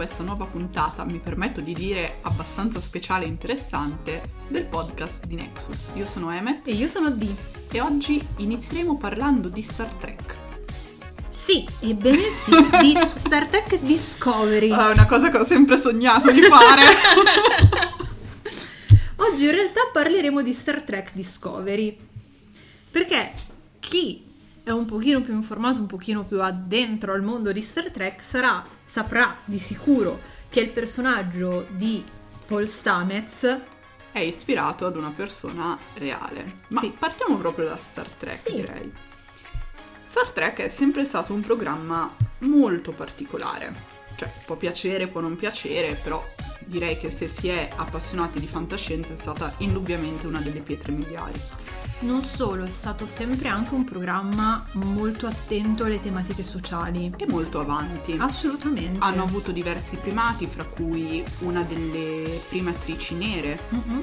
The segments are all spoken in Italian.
questa nuova puntata, mi permetto di dire abbastanza speciale e interessante, del podcast di Nexus. Io sono Emmet E io sono D. e oggi inizieremo parlando di Star Trek. Sì, ebbene sì, di Star Trek Discovery. Ah, È una cosa che ho sempre sognato di fare. Oggi in realtà parleremo di Star Trek Discovery. Perché chi è un pochino più informato, un pochino più addentro al mondo di Star Trek sarà, saprà di sicuro che il personaggio di Paul Stamets È ispirato ad una persona reale. Ma Sì. partiamo proprio da Star Trek, Sì. direi. Star Trek è sempre stato un programma molto particolare. Cioè, può piacere, può non piacere, però direi che se si è appassionati di fantascienza è stata indubbiamente una delle pietre miliari. non solo è stato sempre anche un programma molto attento alle tematiche sociali. E molto avanti. Assolutamente. Hanno avuto diversi primati, fra cui una delle prime attrici nere Mhm.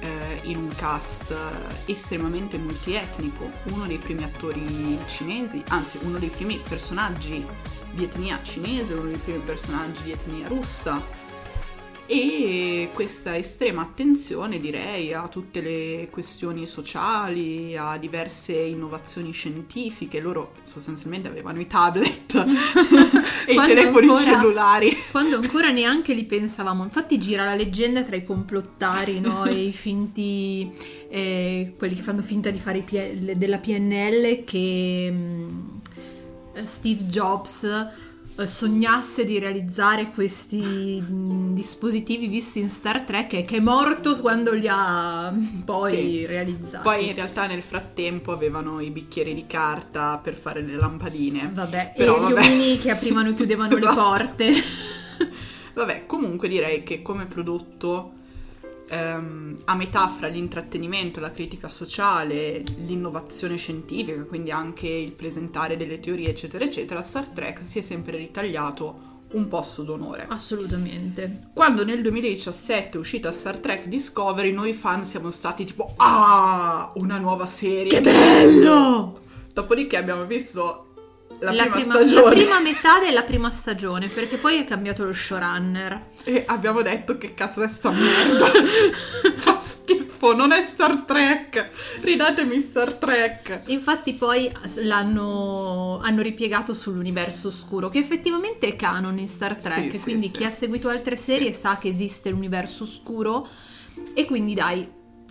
eh, in un cast eh, estremamente multietnico, uno dei primi attori cinesi, anzi uno dei primi personaggi di etnia cinese, uno dei primi personaggi di etnia russa e questa estrema attenzione direi a tutte le questioni sociali, a diverse innovazioni scientifiche, loro sostanzialmente avevano i tablet e i telefoni ancora- cellulari. Quando ancora neanche li pensavamo, infatti gira la leggenda tra i complottari no? e i finti, eh, quelli che fanno finta di fare P- della PNL che mm, Steve Jobs sognasse di realizzare questi mm, dispositivi visti in Star Trek e che è morto quando li ha mm, poi Sì. realizzati. Poi in realtà nel frattempo avevano i bicchieri di carta per fare le lampadine. Vabbè, Però e gli vabbè. uomini che aprivano e chiudevano Esatto. le porte. Vabbè, comunque direi che come prodotto ehm, a metà fra l'intrattenimento, la critica sociale, l'innovazione scientifica, quindi anche il presentare delle teorie, eccetera, eccetera, Star Trek si è sempre ritagliato un posto d'onore. Assolutamente. Quando nel 2017 è uscita Star Trek Discovery, noi fan siamo stati tipo Ah, una nuova serie! Che bello! Dopodiché abbiamo visto la, la, prima, prima, la prima metà della prima stagione, perché poi è cambiato lo showrunner. e abbiamo detto che cazzo è sta merda. Fa schifo, non è Star Trek. Ridatemi Star Trek. Infatti poi l'hanno hanno ripiegato sull'universo oscuro, che effettivamente è canon in Star Trek, Sì, sì, quindi sì. chi ha seguito altre serie Sì. sa che esiste l'universo oscuro e quindi dai,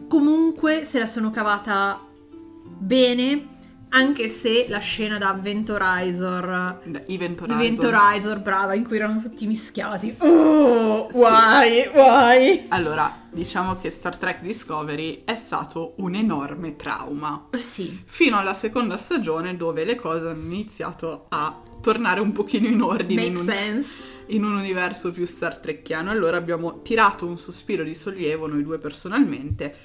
comunque se la sono cavata bene, anche se la scena da Di Horizon. Ventorizer, brava, in cui erano tutti mischiati. Oh, Sì. why, why? Allora, diciamo che Star Trek Discovery è stato un enorme trauma. Sì, Fino alla seconda stagione dove le cose hanno iniziato a tornare un pochino in ordine in makes un, sense. in un universo più Star Trekiano. Allora abbiamo tirato un sospiro di sollievo noi due personalmente.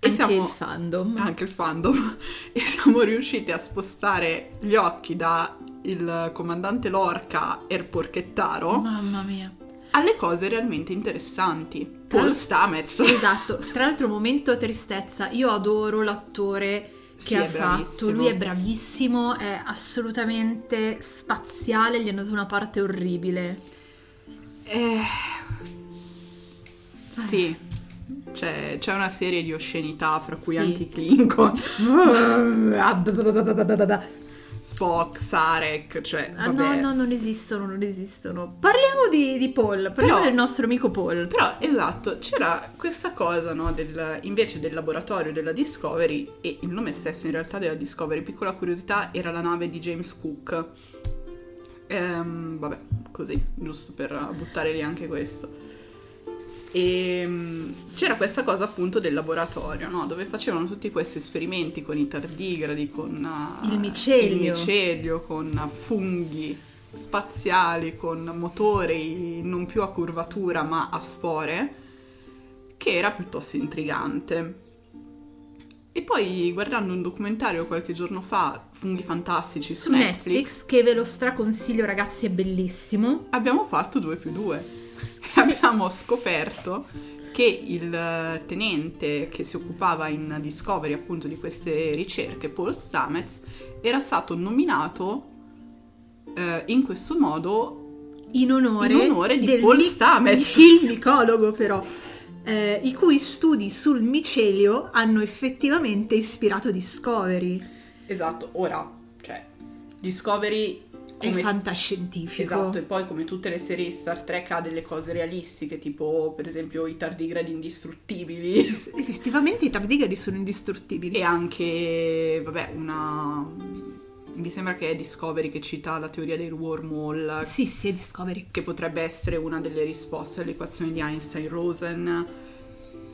E Anche siamo, il fandom. anche il fandom e siamo riusciti a spostare gli occhi da il comandante Lorca Erporchettaro Mamma mia. alle cose realmente interessanti. Paul Stamets. Esatto, tra l'altro momento tristezza, io adoro l'attore che Sì, ha fatto, bravissimo. lui è bravissimo, è assolutamente spaziale, gli hanno dato una parte orribile. Eh, sì, c'è, c'è una serie di oscenità, fra cui Sì. anche Klingon, Spock, Sarek, cioè, Ah, no, no, non esistono, non esistono. Parliamo di, di Paul, parliamo Però- del nostro amico Paul. Però, esatto, c'era questa cosa, no, del, invece del laboratorio della Discovery, e il nome stesso in realtà della Discovery, piccola curiosità, era la nave di James Cook. Ehm, vabbè, così, giusto per buttare lì anche questo. E mm, c'era questa cosa appunto del laboratorio, no? dove facevano tutti questi esperimenti con i tardigradi, con uh, Il micelio. il micelio, con funghi spaziali, con motori non più a curvatura ma a spore, che era piuttosto intrigante. E poi guardando un documentario qualche giorno fa, Funghi Fantastici su, Su Netflix, che ve lo straconsiglio ragazzi, è bellissimo. abbiamo fatto 2 più 2. E abbiamo scoperto che il tenente che si occupava in Discovery appunto di queste ricerche, Paul Stamets, era stato nominato eh, in questo modo In onore, In onore di del Paul Stamets. il micologo però, eh, i cui studi sul micelio hanno effettivamente ispirato Discovery. Esatto, ora, cioè, Discovery È come- fantascientifico. Esatto, e poi come tutte le serie Star Trek ha delle cose realistiche, tipo per esempio i tardigradi indistruttibili Effettivamente i tardigari sono indistruttibili. e anche, vabbè, una... Mi sembra che è Discovery che cita la teoria del wormhole, Sì, sì, è Discovery. che potrebbe essere una delle risposte all'equazione di Einstein-Rosen,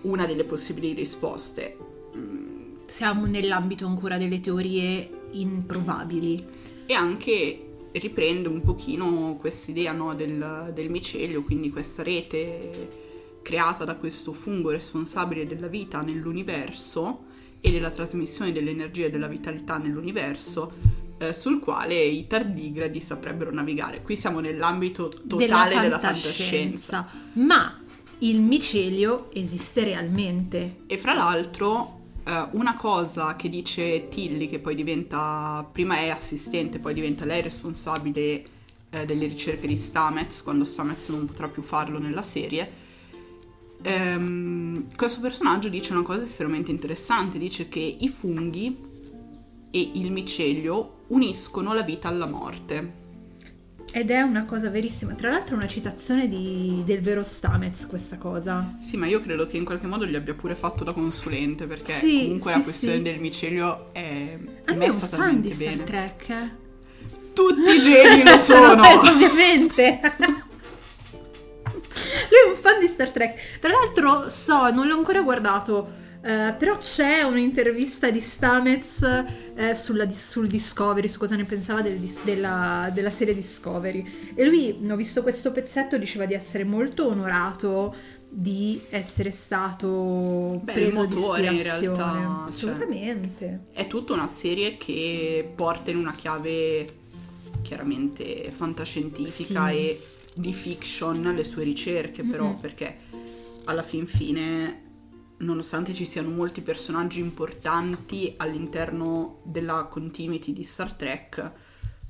una delle possibili risposte. Mm, Siamo nell'ambito ancora delle teorie improbabili. e anche riprende un pochino quest'idea no, del, del micelio, quindi questa rete creata da questo fungo responsabile della vita nell'universo e della trasmissione dell'energia e della vitalità nell'universo, eh, sul quale i tardigradi saprebbero navigare. Qui siamo nell'ambito totale della, fantascienza. Ma il micelio esiste realmente. E fra l'altro, eh, una cosa che dice Tilly, che poi diventa, prima è assistente, poi diventa lei responsabile eh, delle ricerche di Stamets, quando Stamets non potrà più farlo nella serie. Ehm, questo personaggio dice una cosa estremamente interessante, dice che i funghi e il micelio uniscono la vita alla morte. Ed è una cosa verissima. Tra l'altro è una citazione di- del vero Stamets questa cosa. Sì, ma io credo che in qualche modo gli abbia pure fatto da consulente, perché Sì, comunque sì, la questione sì. del micelio è A me è un messa fan di Star. Trek. eh. Tutti i geni lo sono! ovviamente. Lui è un fan di Star Trek. Tra l'altro, so, non l'ho ancora guardato. Eh, però c'è un'intervista di Stamets eh, sulla- sul Discovery, su cosa ne pensava del della, della serie Discovery. E lui, ho visto questo pezzetto, diceva di essere molto onorato di essere stato Beh, preso motore, di in ispirazione. realtà, cioè. Assolutamente. È tutta una serie che porta in una chiave chiaramente fantascientifica Sì. e di fiction le sue ricerche, però, Mhm. perché alla fin fine, nonostante ci siano molti personaggi importanti all'interno della continuity di Star Trek,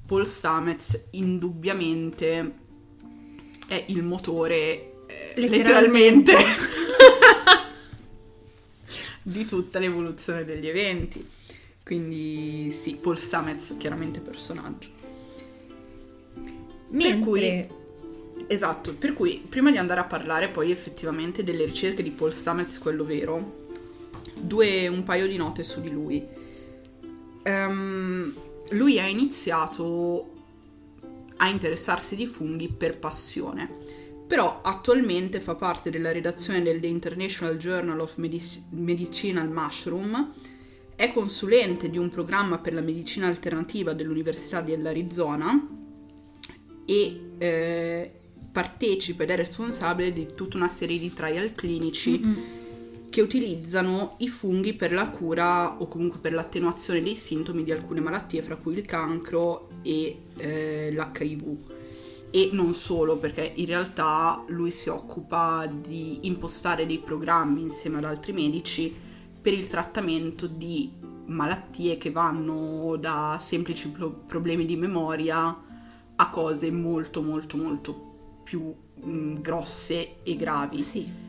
Paul Stamets indubbiamente è il motore eh, Letteralmente. letteralmente di tutta l'evoluzione degli eventi. Quindi sì, Paul Stamets chiaramente personaggio. Mentre Esatto, per cui prima di andare a parlare poi effettivamente delle ricerche di Paul Stamets, quello vero, due, un paio di note su di lui. Ehm, lui ha iniziato a interessarsi di funghi per passione, però attualmente fa parte della redazione del The International Journal of Medic- Medicinal Mushroom, è consulente di un programma per la medicina alternativa dell'Università dell'Arizona e eh, partecipa ed è responsabile di tutta una serie di trial clinici Mm-mm. che utilizzano i funghi per la cura o comunque per l'attenuazione dei sintomi di alcune malattie, fra cui il cancro e eh, l'HIV. E non solo, perché in realtà lui si occupa di impostare dei programmi insieme ad altri medici per il trattamento di malattie che vanno da semplici pro- problemi di memoria a cose molto molto molto più mh, grosse e gravi. Sì.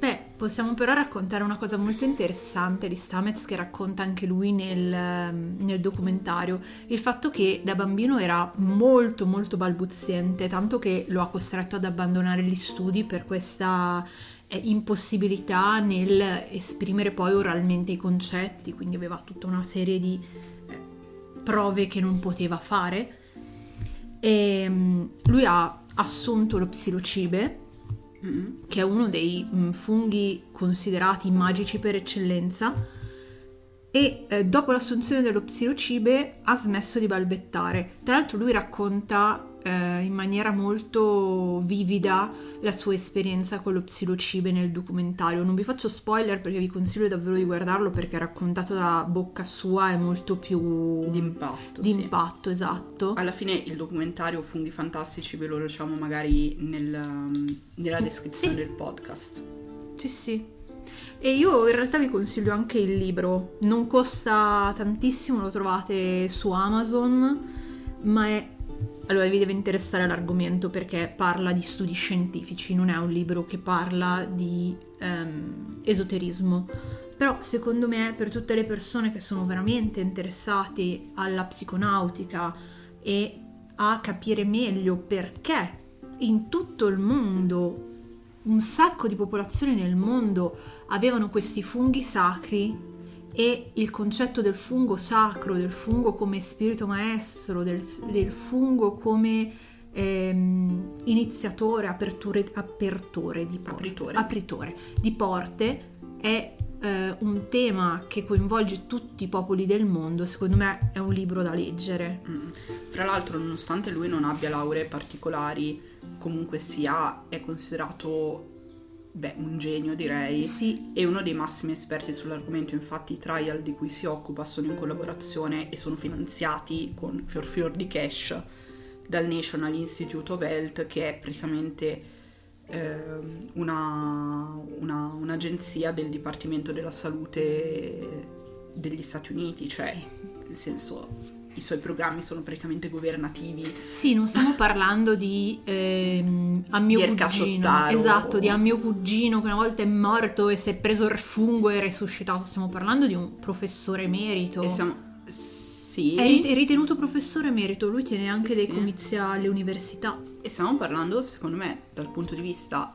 Beh, possiamo però raccontare una cosa molto interessante di Stamets che racconta anche lui nel, ehm, nel documentario, il fatto che da bambino era molto molto balbuziente, tanto che lo ha costretto ad abbandonare gli studi per questa eh, impossibilità nel esprimere poi oralmente i concetti, quindi aveva tutta una serie di eh, prove che non poteva fare. E mm, lui ha assunto lo psilocibe, che è uno dei mm, funghi considerati magici per eccellenza, e eh, dopo l'assunzione dello psilocibe ha smesso di balbettare. Tra l'altro lui racconta eh, in maniera molto vivida la sua esperienza con lo psilocibe nel documentario. Non vi faccio spoiler perché vi consiglio davvero di guardarlo perché raccontato da bocca sua è molto più d'impatto. Di sì. esatto. Alla fine il documentario Funghi Fantastici ve lo lasciamo magari nel, nella descrizione Sì. del podcast. Sì, sì. E io in realtà vi consiglio anche il libro. Non costa tantissimo, lo trovate su Amazon, ma è... Allora vi deve interessare l'argomento perché parla di studi scientifici, non è un libro che parla di ehm, esoterismo. Però secondo me per tutte le persone che sono veramente interessate alla psiconautica e a capire meglio perché in tutto il mondo un sacco di popolazioni nel mondo avevano questi funghi sacri e il concetto del fungo sacro, del fungo come spirito maestro, del, del fungo come ehm, iniziatore, aperture, apertore di porte, Apritore. apritore di porte è eh, un tema che coinvolge tutti i popoli del mondo. Secondo me è un libro da leggere. Mm. Fra l'altro, nonostante lui non abbia lauree particolari, comunque sia, è considerato beh, un genio, direi. Sì, È uno dei massimi esperti sull'argomento, infatti i trial di cui si occupa sono in collaborazione e sono finanziati con fior fior di cash dal National Institute of Health, che è praticamente ehm, una- una- un'agenzia del Dipartimento della Salute degli Stati Uniti, cioè sì. nel senso i suoi programmi sono praticamente governativi. Sì, non stiamo parlando di ehm, a mio Di cugino. Esatto, di a mio cugino che una volta è morto e si è preso il fungo e è risuscitato. Stiamo parlando di un professore emerito. E siamo... Sì. È rit- è ritenuto professore emerito, lui tiene anche Sì, dei sì. comizi alle università. E stiamo parlando, secondo me, dal punto di vista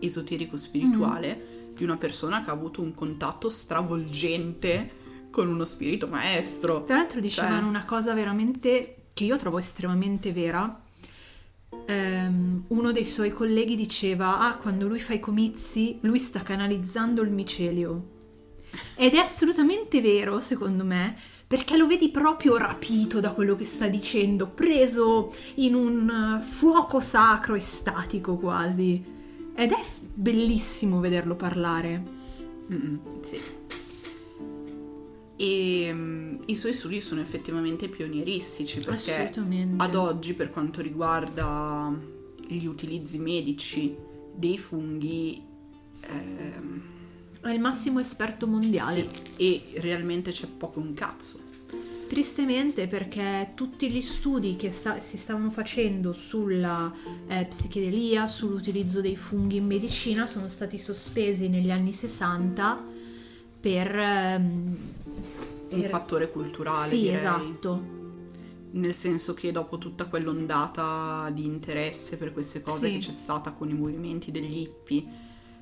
esoterico-spirituale, Mm. di una persona che ha avuto un contatto stravolgente con uno spirito maestro. Tra l'altro dicevano Cioè- una cosa veramente che io trovo estremamente vera. Ehm, uno dei suoi colleghi diceva: Ah, quando lui fa i comizi, lui sta canalizzando il micelio. Ed è assolutamente vero, secondo me, perché lo vedi proprio rapito da quello che sta dicendo, preso in un eh, fuoco sacro estatico quasi. Ed è bellissimo vederlo parlare. Mm-mm, sì. E mm, i suoi studi sono effettivamente pionieristici perché ad oggi, per quanto riguarda gli utilizzi medici dei funghi, ehm, È il massimo esperto mondiale. sì, e realmente c'è poco un cazzo. Tristemente perché tutti gli studi che sta- si stavano facendo sulla eh, psichedelia, sull'utilizzo dei funghi in medicina sono stati sospesi negli anni 60 per... ehm, Un fattore culturale, Sì, direi. esatto. Nel senso che dopo tutta quell'ondata di interesse per queste cose Sì. che c'è stata con i movimenti degli hippie,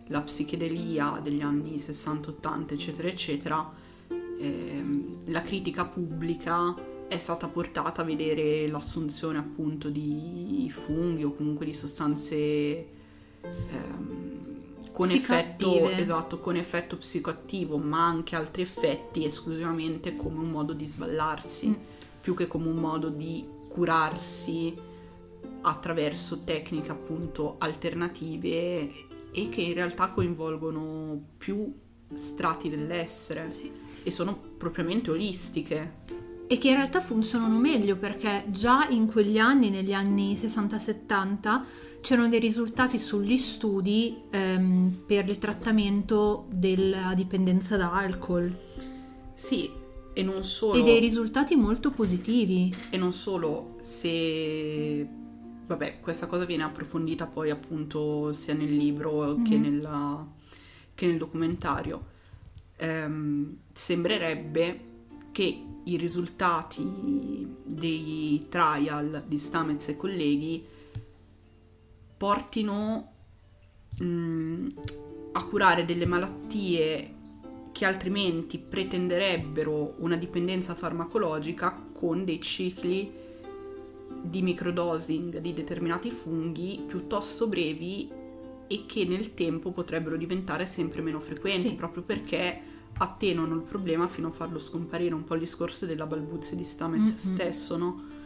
la psichedelia degli anni 60-80, eccetera, eccetera, ehm, la critica pubblica è stata portata a vedere l'assunzione appunto di funghi o comunque di sostanze ehm, con effetto, esatto, con effetto psicoattivo, ma anche altri effetti esclusivamente come un modo di sballarsi Mm. più che come un modo di curarsi attraverso tecniche appunto alternative e che in realtà coinvolgono più strati dell'essere Sì. e sono propriamente olistiche. E che in realtà funzionano meglio perché già in quegli anni, negli anni 60-70, c'erano dei risultati sugli studi ehm, per il trattamento della dipendenza da alcol Sì, e non solo e dei risultati molto positivi. e non solo se vabbè, questa cosa viene approfondita poi appunto sia nel libro che, Mhm. nella- che nel documentario. Ehm, sembrerebbe che i risultati dei trial di Stamez e colleghi portino mm, a curare delle malattie che altrimenti pretenderebbero una dipendenza farmacologica con dei cicli di microdosing di determinati funghi piuttosto brevi e che nel tempo potrebbero diventare sempre meno frequenti Sì. proprio perché attenuano il problema fino a farlo scomparire, un po' il discorso della balbuzia di Stamets Mm-mm. stesso, no?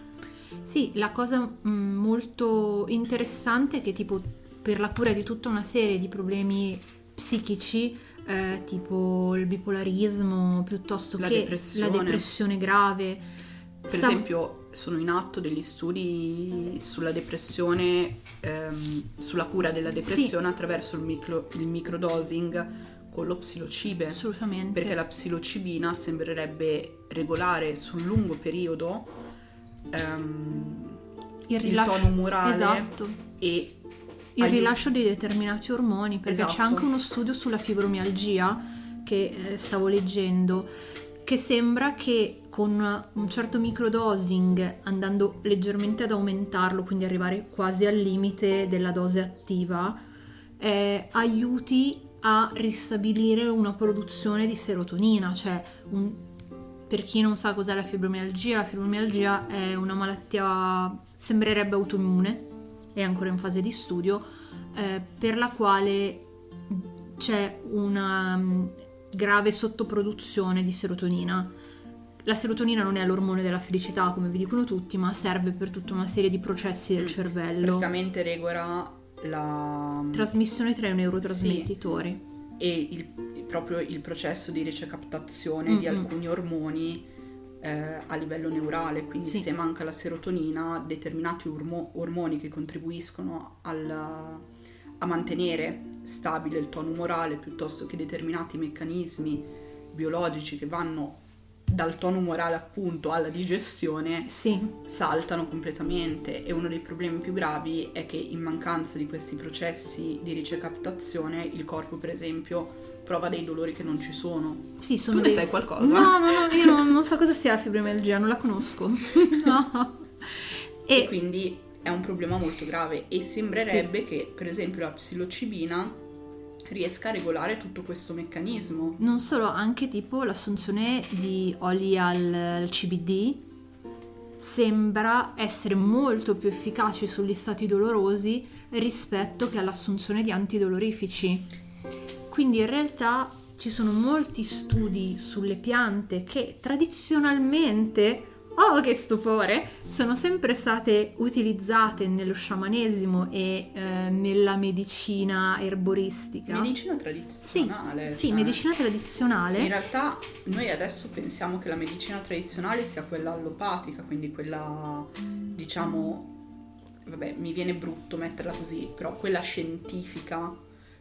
Sì, la cosa mm, molto interessante è che tipo per la cura di tutta una serie di problemi psichici, eh, tipo il bipolarismo, piuttosto La che depressione. la depressione grave. Per sta- esempio, sono in atto degli studi sulla depressione, ehm, sulla cura della depressione attraverso il, micro- il microdosing con lo psilocibe. Assolutamente. Perché la psilocibina sembrerebbe regolare sul lungo periodo ehm, il, il rilascio, tono umorale Esatto. e Il rilascio di determinati ormoni, perché c'è Esatto. anche uno studio sulla fibromialgia che eh, stavo leggendo, che sembra che con un certo microdosing, andando leggermente ad aumentarlo, quindi arrivare quasi al limite della dose attiva, eh, aiuti a ristabilire una produzione di serotonina, cioè un- per chi non sa cos'è la fibromialgia, la fibromialgia è una malattia, sembrerebbe autoimmune, è ancora in fase di studio, eh, per la quale c'è una mm, grave sottoproduzione di serotonina. La serotonina non è l'ormone della felicità, come vi dicono tutti, ma serve per tutta una serie di processi del Mm, cervello. praticamente regola la Trasmissione tra i neurotrasmettitori. E il, proprio il processo di recaptazione di Mm-mm. alcuni ormoni eh, a livello neurale, quindi Sì. se manca la serotonina, determinati ormo- ormoni che contribuiscono al- a mantenere stabile il tono umorale piuttosto che determinati meccanismi biologici che vanno dal tono umorale appunto alla digestione Sì, saltano completamente e uno dei problemi più gravi è che in mancanza di questi processi di ricaptazione il corpo per esempio prova dei dolori che non ci sono. sì, sono tu ne dei- sai qualcosa? No, no, no, io non, non so cosa sia la fibromialgia, non la conosco. No. E E quindi è un problema molto grave e sembrerebbe che per esempio la psilocibina riesca a regolare tutto questo meccanismo. non solo, anche tipo l'assunzione di oli al, al CBD sembra essere molto più efficace sugli stati dolorosi rispetto che all'assunzione di antidolorifici. Quindi in realtà ci sono molti studi sulle piante che tradizionalmente, oh che stupore, sono sempre state utilizzate nello sciamanesimo e eh, nella medicina erboristica. Medicina Sì, tradizionale. sì, cioè, medicina tradizionale. In realtà noi adesso pensiamo che la medicina tradizionale sia quella allopatica, quindi quella diciamo, vabbè mi viene brutto metterla così, però quella scientifica,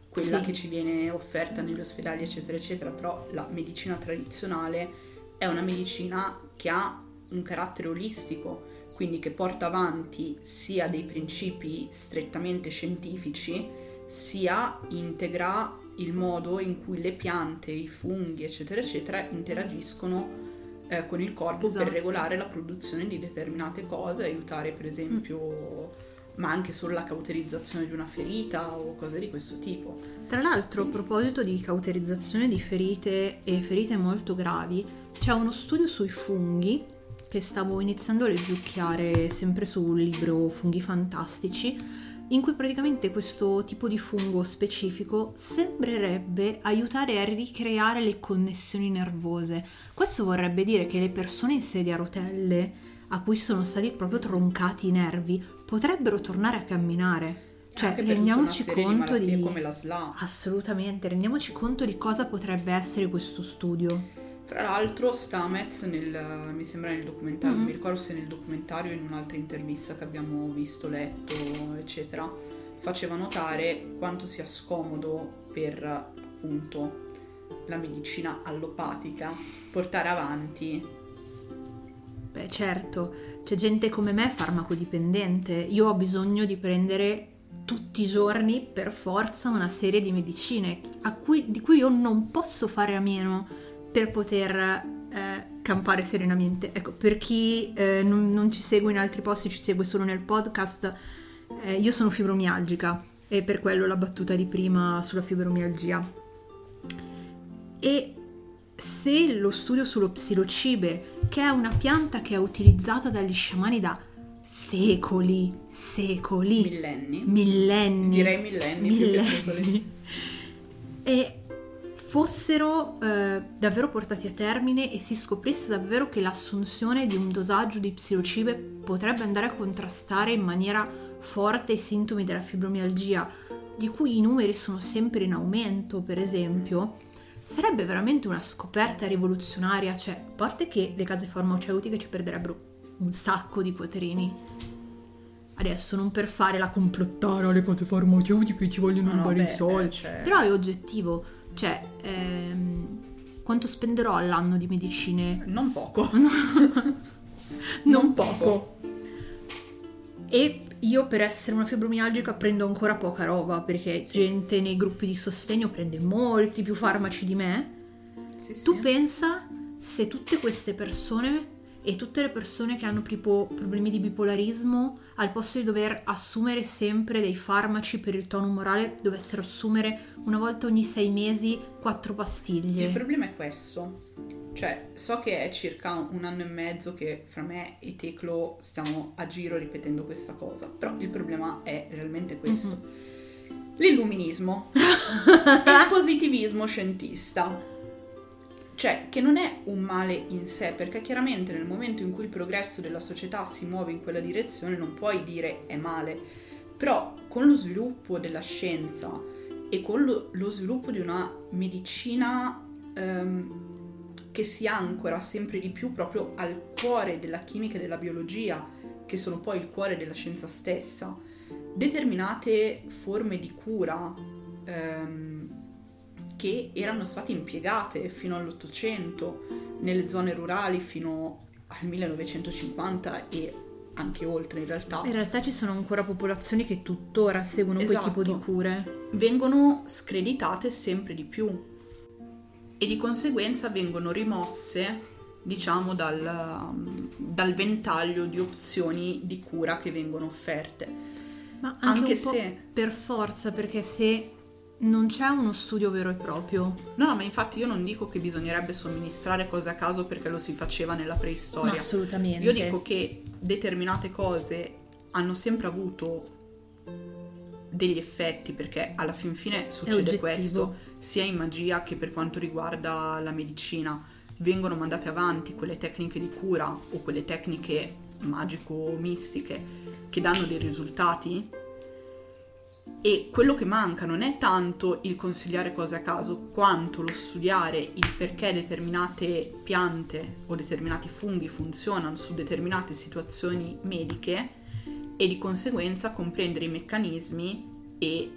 quella Sì. che ci viene offerta negli ospedali eccetera eccetera, però la medicina tradizionale è una medicina che ha un carattere olistico, quindi che porta avanti sia dei principi strettamente scientifici, sia integra il modo in cui le piante, i funghi, eccetera, eccetera, interagiscono eh, con il corpo Esatto. per regolare la produzione di determinate cose, aiutare per esempio, ma anche solo la cauterizzazione di una ferita o cose di questo tipo. Tra l'altro, a proposito di cauterizzazione di ferite e ferite molto gravi, c'è uno studio sui funghi che stavo iniziando a leggiucchiare sempre sul libro Funghi Fantastici, in cui praticamente questo tipo di fungo specifico sembrerebbe aiutare a ricreare le connessioni nervose. Questo vorrebbe dire che le persone in sedia a rotelle, a cui sono stati proprio troncati i nervi, potrebbero tornare a camminare. Cioè, rendiamoci conto di... come la SLA. Assolutamente, rendiamoci conto di cosa potrebbe essere questo studio. Fra l'altro Stamets nel, mi sembra nel documentario, non Mhm. mi ricordo se nel documentario o in un'altra intervista che abbiamo visto, letto, eccetera, faceva notare quanto sia scomodo per appunto la medicina allopatica portare avanti Beh, certo, c'è gente come me farmacodipendente. Io ho bisogno di prendere tutti i giorni per forza una serie di medicine a cui- di cui io non posso fare a meno per poter eh, campare serenamente. Ecco, per chi eh, non, non ci segue in altri posti, ci segue solo nel podcast, eh, io sono fibromialgica e per quello la battuta di prima sulla fibromialgia. E se lo studio sullo psilocibe, che è una pianta che è utilizzata dagli sciamani da secoli, secoli, millenni. millenni, Direi millenni, millenni, e fossero eh, davvero portati a termine e si scoprisse davvero che l'assunzione di un dosaggio di psilocibe potrebbe andare a contrastare in maniera forte i sintomi della fibromialgia, di cui i numeri sono sempre in aumento, per esempio, sarebbe veramente una scoperta rivoluzionaria, cioè, a parte che le case farmaceutiche ci perderebbero un sacco di quaterini. Adesso non per fare la complottare alle case farmaceutiche ci vogliono No, no, rubare i beh, soldi. eh, cioè- Però è oggettivo, cioè, ehm, quanto spenderò all'anno di medicine? Non poco. non poco. E io per essere una fibromialgica prendo ancora poca roba perché gente nei gruppi di sostegno prende molti più farmaci di me. Sì, sì. Tu pensa se tutte queste persone e tutte le persone che hanno tipo problemi di bipolarismo al posto di dover assumere sempre dei farmaci per il tono umorale dovessero assumere una volta ogni sei mesi quattro pastiglie. Il problema è questo. Cioè, so che è circa un anno e mezzo che fra me e Teclo stiamo a giro ripetendo questa cosa, però il problema è realmente questo. L'illuminismo, il positivismo scientista. Cioè, che non è un male in sé, perché chiaramente nel momento in cui il progresso della società si muove in quella direzione non puoi dire è male, però con lo sviluppo della scienza e con lo, lo sviluppo di una medicina ehm, che si ancora sempre di più proprio al cuore della chimica e della biologia, che sono poi il cuore della scienza stessa, determinate forme di cura ehm, che erano state impiegate fino all'Ottocento nelle zone rurali fino al 1950 e anche oltre in realtà, In realtà ci sono ancora popolazioni che tuttora seguono quel Esatto. tipo di cure. vengono screditate sempre di più e di conseguenza vengono rimosse diciamo dal, dal ventaglio di opzioni di cura che vengono offerte Ma anche, Anche se- per forza, perché se non c'è uno studio vero e proprio, no, no ma infatti io non dico che bisognerebbe somministrare cose a caso perché lo si faceva nella preistoria. Assolutamente. io dico che determinate cose hanno sempre avuto degli effetti perché alla fin fine succede questo sia in magia che per quanto riguarda la medicina. Vengono mandate avanti quelle tecniche di cura o quelle tecniche magico-mistiche che danno dei risultati e quello che manca non è tanto il consigliare cose a caso quanto lo studiare il perché determinate piante o determinati funghi funzionano su determinate situazioni mediche e di conseguenza comprendere i meccanismi e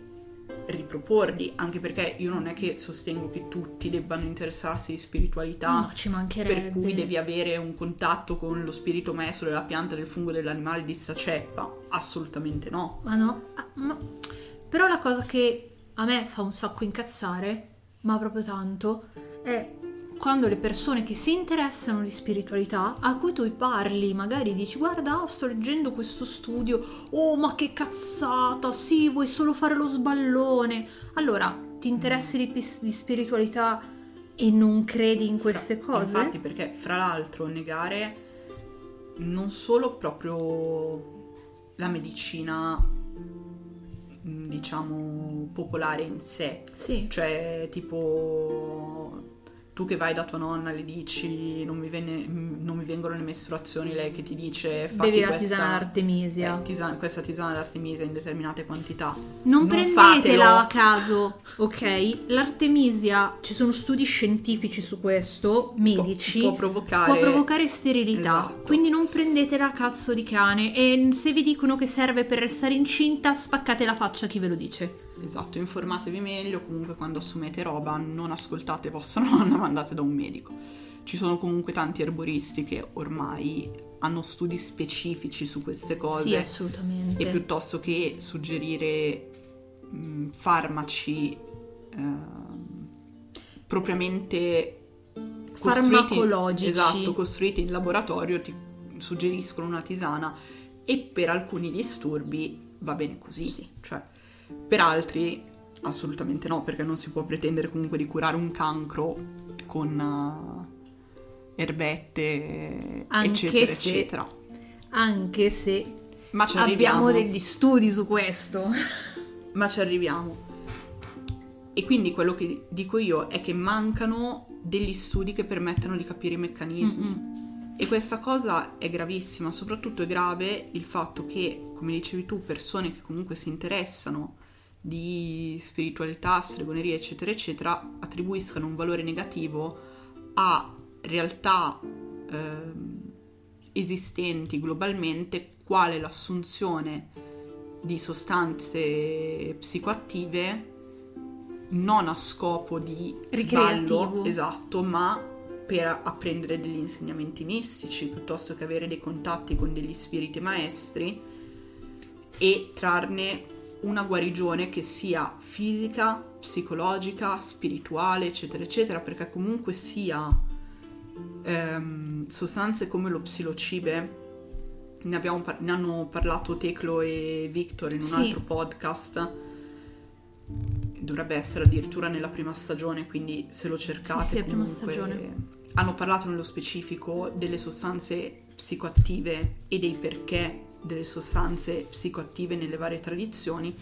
riproporli, anche perché io non è che sostengo che tutti debbano interessarsi di spiritualità, no, ci mancherebbe. per cui devi avere un contatto con lo spirito maestro della pianta, del fungo, dell'animale di sta ceppa. Assolutamente no. Ma no, ah, ma- però la cosa che a me fa un sacco incazzare, ma proprio tanto, è quando le persone che si interessano di spiritualità, a cui tu parli, magari dici guarda, sto leggendo questo studio, oh ma che cazzata, sì, vuoi solo fare lo sballone. Allora, ti interessi di, di spiritualità e non credi in queste Fra- cose? Infatti, perché fra l'altro negare non solo proprio la medicina, diciamo, popolare in sé, Sì. cioè tipo tu che vai da tua nonna le dici non mi, mh, non mi vengono le mestruazioni, lei che ti dice fatti Bevi la questa, tisana d'Artemisia. eh, tisana- questa tisana d'Artemisia in determinate quantità. Non, Non prendetela fatelo. a caso, ok? L'artemisia, ci sono studi scientifici su questo, medici, può provocare- può provocare sterilità. Esatto. Quindi non prendetela a cazzo di cane e se vi dicono che serve per restare incinta, spaccate la faccia a chi ve lo dice. Esatto, informatevi meglio, comunque quando assumete roba non ascoltate vostra nonna, ma andate da un medico. Ci sono comunque tanti erboristi che ormai hanno studi specifici su queste cose Sì, assolutamente. e piuttosto che suggerire mh, farmaci ehm, propriamente Farmacologici. esatto, costruiti in laboratorio ti suggeriscono una tisana e per alcuni disturbi va bene così, cioè per altri assolutamente no, perché non si può pretendere comunque di curare un cancro con eh, erbette, Anche eccetera, se- eccetera. Anche se Ma ci abbiamo degli studi su questo. Ma ci arriviamo. E quindi quello che dico io è che mancano degli studi che permettano di capire i meccanismi. Mm-mm. E questa cosa è gravissima, soprattutto è grave il fatto che, come dicevi tu, persone che comunque si interessano di spiritualità, stregoneria, eccetera, eccetera, attribuiscano un valore negativo a realtà ehm, esistenti globalmente, quale l'assunzione di sostanze psicoattive non a scopo di Ricreativo. sballo, esatto, ma per apprendere degli insegnamenti mistici piuttosto che avere dei contatti con degli spiriti maestri e trarne una guarigione che sia fisica, psicologica, spirituale, eccetera, eccetera, perché comunque sia ehm, sostanze come lo psilocibe, ne, abbiamo par- ne hanno parlato Teclo e Victor in un Sì. altro podcast, dovrebbe essere addirittura nella prima stagione, quindi se lo cercate Sì, sì, prima stagione. Hanno parlato nello specifico delle sostanze psicoattive e dei perché delle sostanze psicoattive nelle varie tradizioni.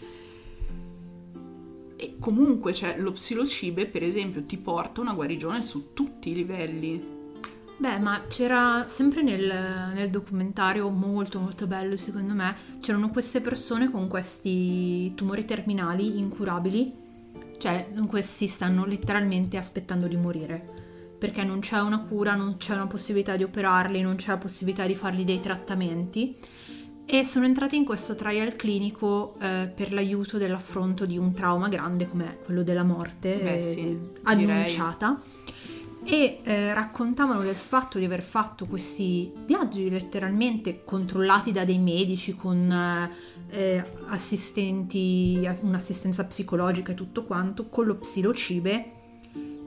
E comunque, cioè, lo psilocibe, per esempio, ti porta una guarigione su tutti i livelli. Beh, ma c'era sempre nel, nel documentario molto molto bello secondo me, c'erano queste persone con questi tumori terminali incurabili, cioè questi stanno letteralmente aspettando di morire, perché non c'è una cura, non c'è una possibilità di operarli, non c'è la possibilità di fargli dei trattamenti e sono entrati in questo trial clinico eh, per l'aiuto dell'affronto di un trauma grande come quello della morte Beh, eh, sì, annunciata. E eh, raccontavano del fatto di aver fatto questi viaggi letteralmente controllati da dei medici con eh, eh, assistenti, un'assistenza psicologica e tutto quanto con lo psilocibe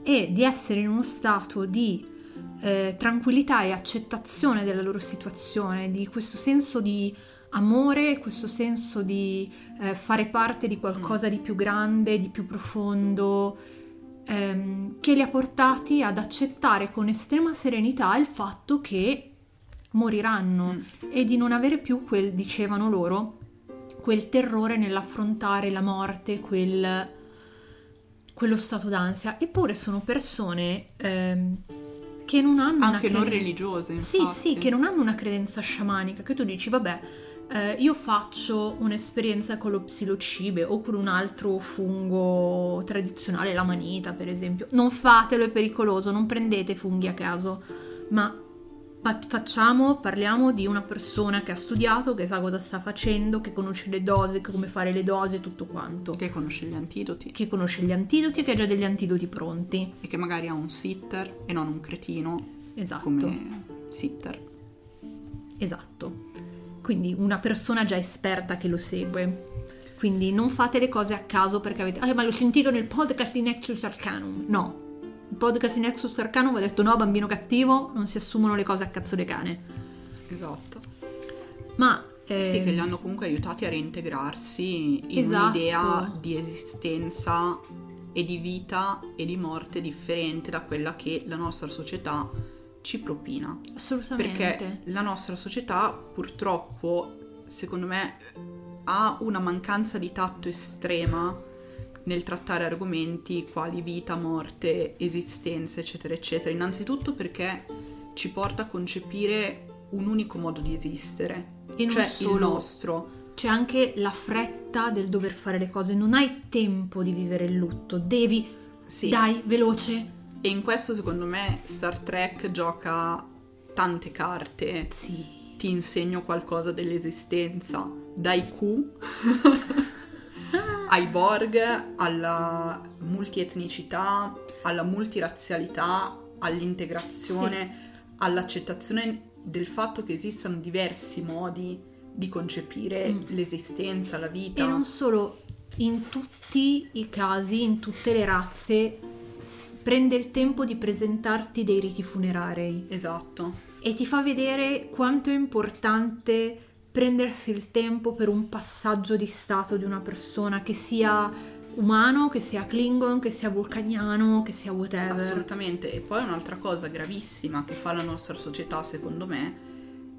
e di essere in uno stato di eh, tranquillità e accettazione della loro situazione, di questo senso di amore, questo senso di eh, fare parte di qualcosa di più grande, di più profondo, ehm, che li ha portati ad accettare con estrema serenità il fatto che moriranno Mm. e di non avere più quel, dicevano loro, quel terrore nell'affrontare la morte, quel, quello stato d'ansia. Eppure sono persone ehm, che non hanno Anche non creden- religiose, Sì, infatti. sì, che non hanno una credenza sciamanica, che tu dici, vabbè, eh, io faccio un'esperienza con lo psilocibe o con un altro fungo tradizionale, la manita per esempio. Non fatelo, è pericoloso, non prendete funghi a caso, ma facciamo, parliamo di una persona che ha studiato, che sa cosa sta facendo, che conosce le dosi, come fare le dosi e tutto quanto. Che conosce gli antidoti Che conosce gli antidoti e che ha già degli antidoti pronti. e che magari ha un sitter e non un cretino Esatto. come sitter. Esatto. Quindi una persona già esperta che lo segue. Quindi non fate le cose a caso perché avete... Ah, ma l'ho sentito nel podcast di Nexus Arcanum. No. Podcast di Nexus Arcanum ha detto no, bambino cattivo, non si assumono le cose a cazzo di cane. Esatto. Ma... eh, Sì, che li hanno comunque aiutati a reintegrarsi in Esatto. un'idea di esistenza e di vita e di morte differente da quella che la nostra società ci propina. Assolutamente. Perché la nostra società purtroppo, secondo me, ha una mancanza di tatto estrema nel trattare argomenti quali vita, morte, esistenza, eccetera, eccetera. Innanzitutto perché ci porta a concepire un unico modo di esistere, E cioè solo. il nostro. C'è anche la fretta del dover fare le cose. Non hai tempo di vivere il lutto. Devi... Sì. Dai, veloce. E in questo, secondo me, Star Trek gioca tante carte. Sì. Ti insegno qualcosa dell'esistenza, dai Q ai Borg, alla multietnicità, alla multirazzialità, all'integrazione, all'accettazione del fatto che esistano diversi modi di concepire Mm. l'esistenza, la vita. E non solo, in tutti i casi, in tutte le razze, prende il tempo di presentarti dei riti funerarei Esatto. e ti fa vedere quanto è importante prendersi il tempo per un passaggio di stato di una persona che sia umano, che sia Klingon, che sia vulcaniano, che sia whatever. Assolutamente. E poi un'altra cosa gravissima che fa la nostra società, secondo me,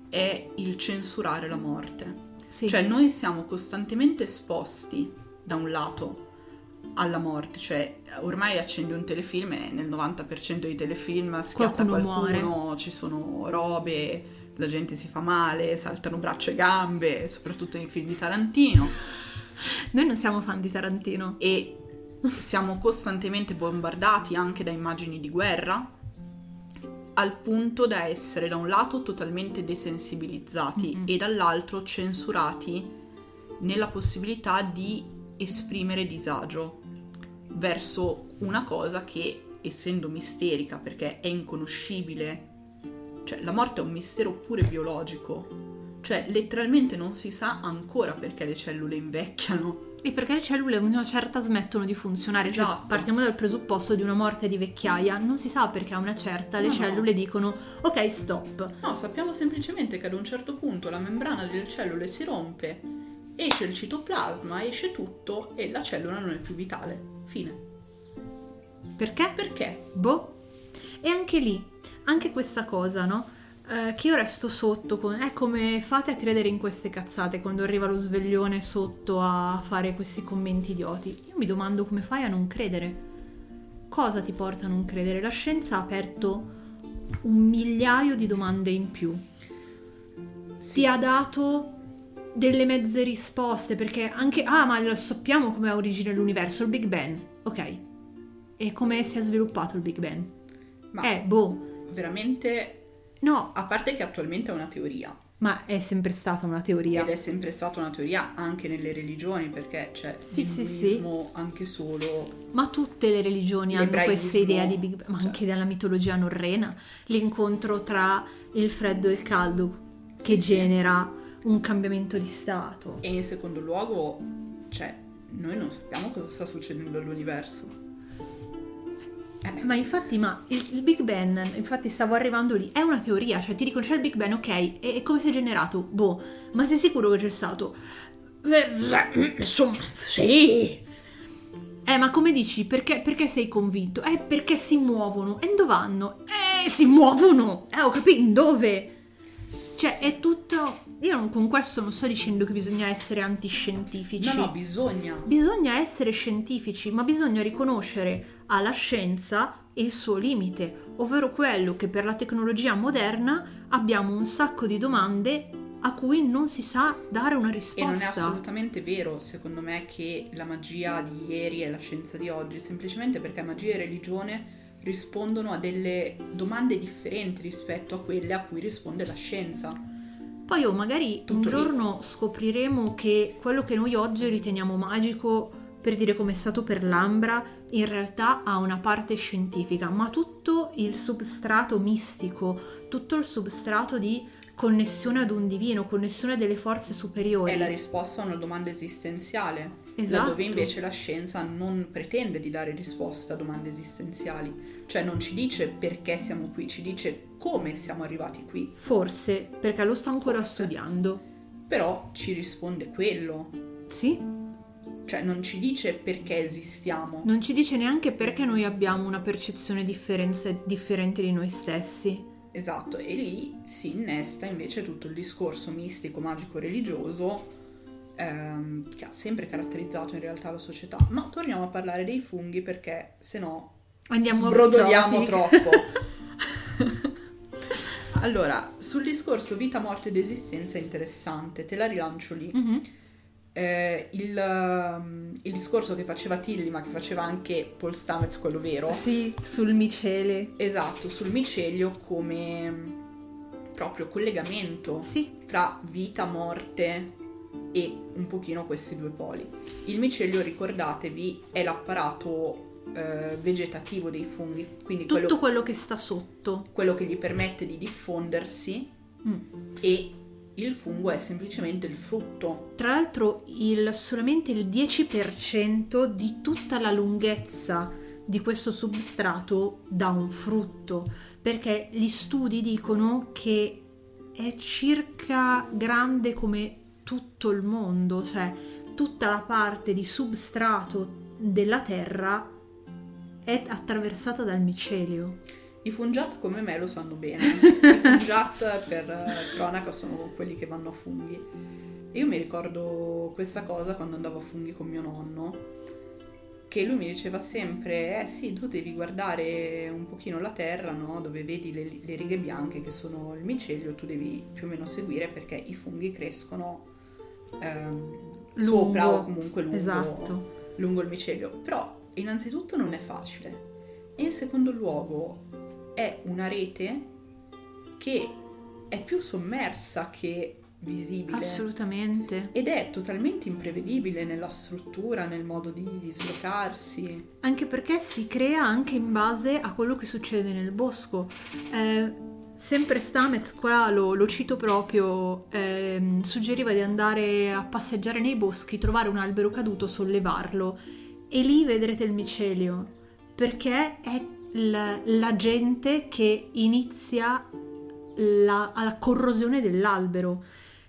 è il censurare la morte. Sì. Cioè noi siamo costantemente esposti, da un lato, alla morte, cioè ormai accendi un telefilm e nel 90% dei telefilm schiatta Qualcuno qualcuno, muore. ci sono robe, la gente si fa male, saltano braccia e gambe, soprattutto nei film di Tarantino Noi non siamo fan di Tarantino. e siamo costantemente bombardati anche da immagini di guerra al punto da essere da un lato totalmente desensibilizzati Mhm. e dall'altro censurati nella possibilità di esprimere disagio verso una cosa che essendo misterica perché è inconoscibile cioè la morte è un mistero pure biologico cioè letteralmente non si sa ancora perché le cellule invecchiano E perché le cellule a una certa smettono di funzionare? Cioè, Esatto. partiamo dal presupposto di una morte di vecchiaia. Non si sa perché a una certa le No, no. cellule dicono ok, stop. No, sappiamo semplicemente che ad un certo punto la membrana delle cellule si rompe, esce il citoplasma, esce tutto e la cellula non è più vitale. Fine. Perché? Perché? Boh. E anche lì, anche questa cosa, no? Eh, che io resto sotto con... È come fate a credere in queste cazzate quando arriva lo sveglione sotto a fare questi commenti idioti. Io mi domando come fai a non credere. Cosa ti porta a non credere? La scienza ha aperto un migliaio di domande in più. Ti ha dato delle mezze risposte perché anche... Ah, ma lo sappiamo come ha origine l'universo, il Big Bang. Ok. E come si è sviluppato il Big Bang? Ma Eh, boh. Veramente, No, a parte che attualmente è una teoria, ma è sempre stata una teoria. ed è sempre stata una teoria anche nelle religioni, perché c'è Sì, sì, sì. anche solo... Ma tutte le religioni hanno questa idea di Big Bang, ma cioè. anche dalla mitologia norrena, l'incontro tra il freddo e il caldo che Sì, sì. genera un cambiamento di stato. E in secondo luogo, cioè, noi non sappiamo cosa sta succedendo all'universo. Eh, Ma infatti, ma il, il Big Bang, infatti stavo arrivando lì, è una teoria, cioè ti dicono c'è il Big Bang, ok, e, e come si è generato? Boh, ma sei sicuro che c'è stato? Eh, Insomma, sì. Eh, ma come dici? Perché, perché sei convinto? Eh, perché si muovono. E dove vanno? Eh, si muovono! Eh, ho capito, dove? Cioè, è tutto... Io non- con questo non sto dicendo che bisogna essere antiscientifici. no, no, bisogna. Bisogna essere scientifici, ma bisogna riconoscere alla scienza il suo limite, ovvero quello che per la tecnologia moderna abbiamo un sacco di domande a cui non si sa dare una E risposta. non è assolutamente vero, secondo me, che la magia di ieri è la scienza di oggi, semplicemente perché magia e religione rispondono a delle domande differenti rispetto a quelle a cui risponde la scienza. Poi oh, magari un Tutto lì. giorno scopriremo che quello che noi oggi riteniamo magico, per dire come è stato per l'ambra, in realtà ha una parte scientifica, ma tutto il substrato mistico, tutto il substrato di connessione ad un divino, connessione delle forze superiori. È la risposta a una domanda esistenziale, Esatto. laddove invece la scienza non pretende di dare risposta a domande esistenziali, cioè non ci dice perché siamo qui, ci dice come siamo arrivati qui, Forse, perché lo sto ancora Forse. studiando. però ci risponde quello, Sì, cioè non ci dice perché esistiamo. non ci dice neanche perché noi abbiamo una percezione differente di noi stessi. Esatto, e lì si innesta invece tutto il discorso mistico, magico, religioso ehm, che ha sempre caratterizzato in realtà la società. Ma torniamo a parlare dei funghi perché se no Andiamo sbrodoliamo troppo. allora, sul discorso vita, morte ed esistenza è interessante, te la rilancio lì. Mhm. Eh, il, um, il discorso che faceva Tilly, ma che faceva anche Paul Stamets, quello vero, Sì, sul micele. esatto, sul micelio come mm, proprio collegamento Sì, fra vita, morte e un pochino questi due poli. Il micelio, ricordatevi, è l'apparato eh, vegetativo dei funghi, quindi tutto quello, quello che sta sotto. quello che gli permette di diffondersi Mm. e il fungo è semplicemente il frutto. Tra l'altro il- solamente il 10% di tutta la lunghezza di questo substrato dà un frutto, perché gli studi dicono che è circa grande come tutto il mondo, cioè tutta la parte di substrato della Terra è attraversata dal micelio. I fungiat come me lo sanno bene. I fungiat per eh, cronaca sono quelli che vanno a funghi. E io mi ricordo questa cosa quando andavo a funghi con mio nonno, che lui mi diceva sempre, eh sì, tu devi guardare un pochino la terra, no? dove vedi le, le, righe bianche che sono il micelio, tu devi più o meno seguire perché i funghi crescono ehm, sopra o comunque lungo, esatto. lungo il micelio. Però innanzitutto non è facile e in secondo luogo è una rete che è più sommersa che visibile. Assolutamente. Ed è totalmente imprevedibile nella struttura, nel modo di dislocarsi. Anche perché si crea anche in base a quello che succede nel bosco. Eh, sempre Stamets, qua lo, lo cito proprio, eh, suggeriva di andare a passeggiare nei boschi, trovare un albero caduto, sollevarlo e lì vedrete il micelio, perché è la, la gente che inizia la, alla corrosione dell'albero.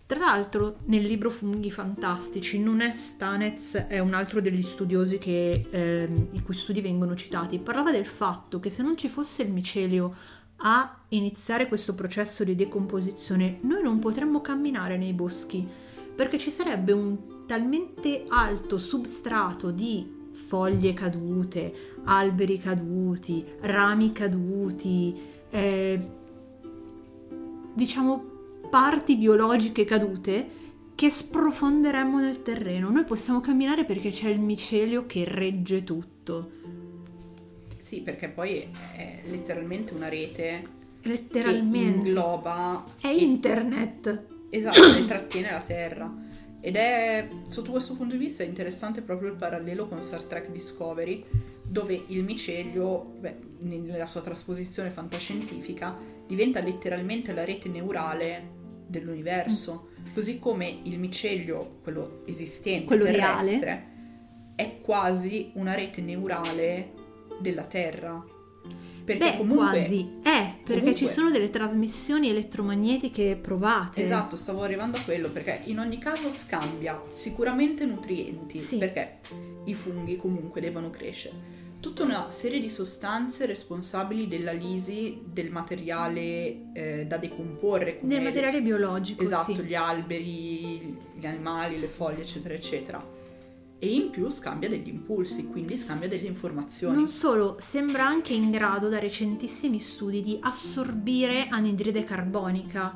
Tra l'altro nel libro Funghi Fantastici non è Stanez, è un altro degli studiosi che, eh, i cui studi vengono citati, parlava del fatto che se non ci fosse il micelio a iniziare questo processo di decomposizione, noi non potremmo camminare nei boschi, perché ci sarebbe un talmente alto substrato di foglie cadute, alberi caduti, rami caduti, eh, diciamo parti biologiche cadute che sprofonderemmo nel terreno. Noi possiamo camminare perché c'è il micelio che regge tutto. Sì, perché poi è letteralmente una rete letteralmente che ingloba è internet. Esatto, e trattiene la Terra. Ed è sotto questo punto di vista interessante proprio il parallelo con Star Trek Discovery, dove il micelio, beh, nella sua trasposizione fantascientifica, diventa letteralmente la rete neurale dell'universo, mm. così come il micelio, quello esistente, quello terrestre, reale. è quasi una rete neurale della Terra. Perché Beh, comunque quasi è, perché comunque, ci sono delle trasmissioni elettromagnetiche provate. Esatto, stavo arrivando a quello, perché in ogni caso scambia sicuramente nutrienti, sì. perché i funghi comunque devono crescere tutta una serie di sostanze responsabili della lisi del materiale eh, da decomporre. Del materiale biologico. Esatto, sì. gli alberi, gli animali, le foglie, eccetera, eccetera. E in più scambia degli impulsi, quindi scambia delle informazioni. Non solo, sembra anche in grado da recentissimi studi di assorbire anidride carbonica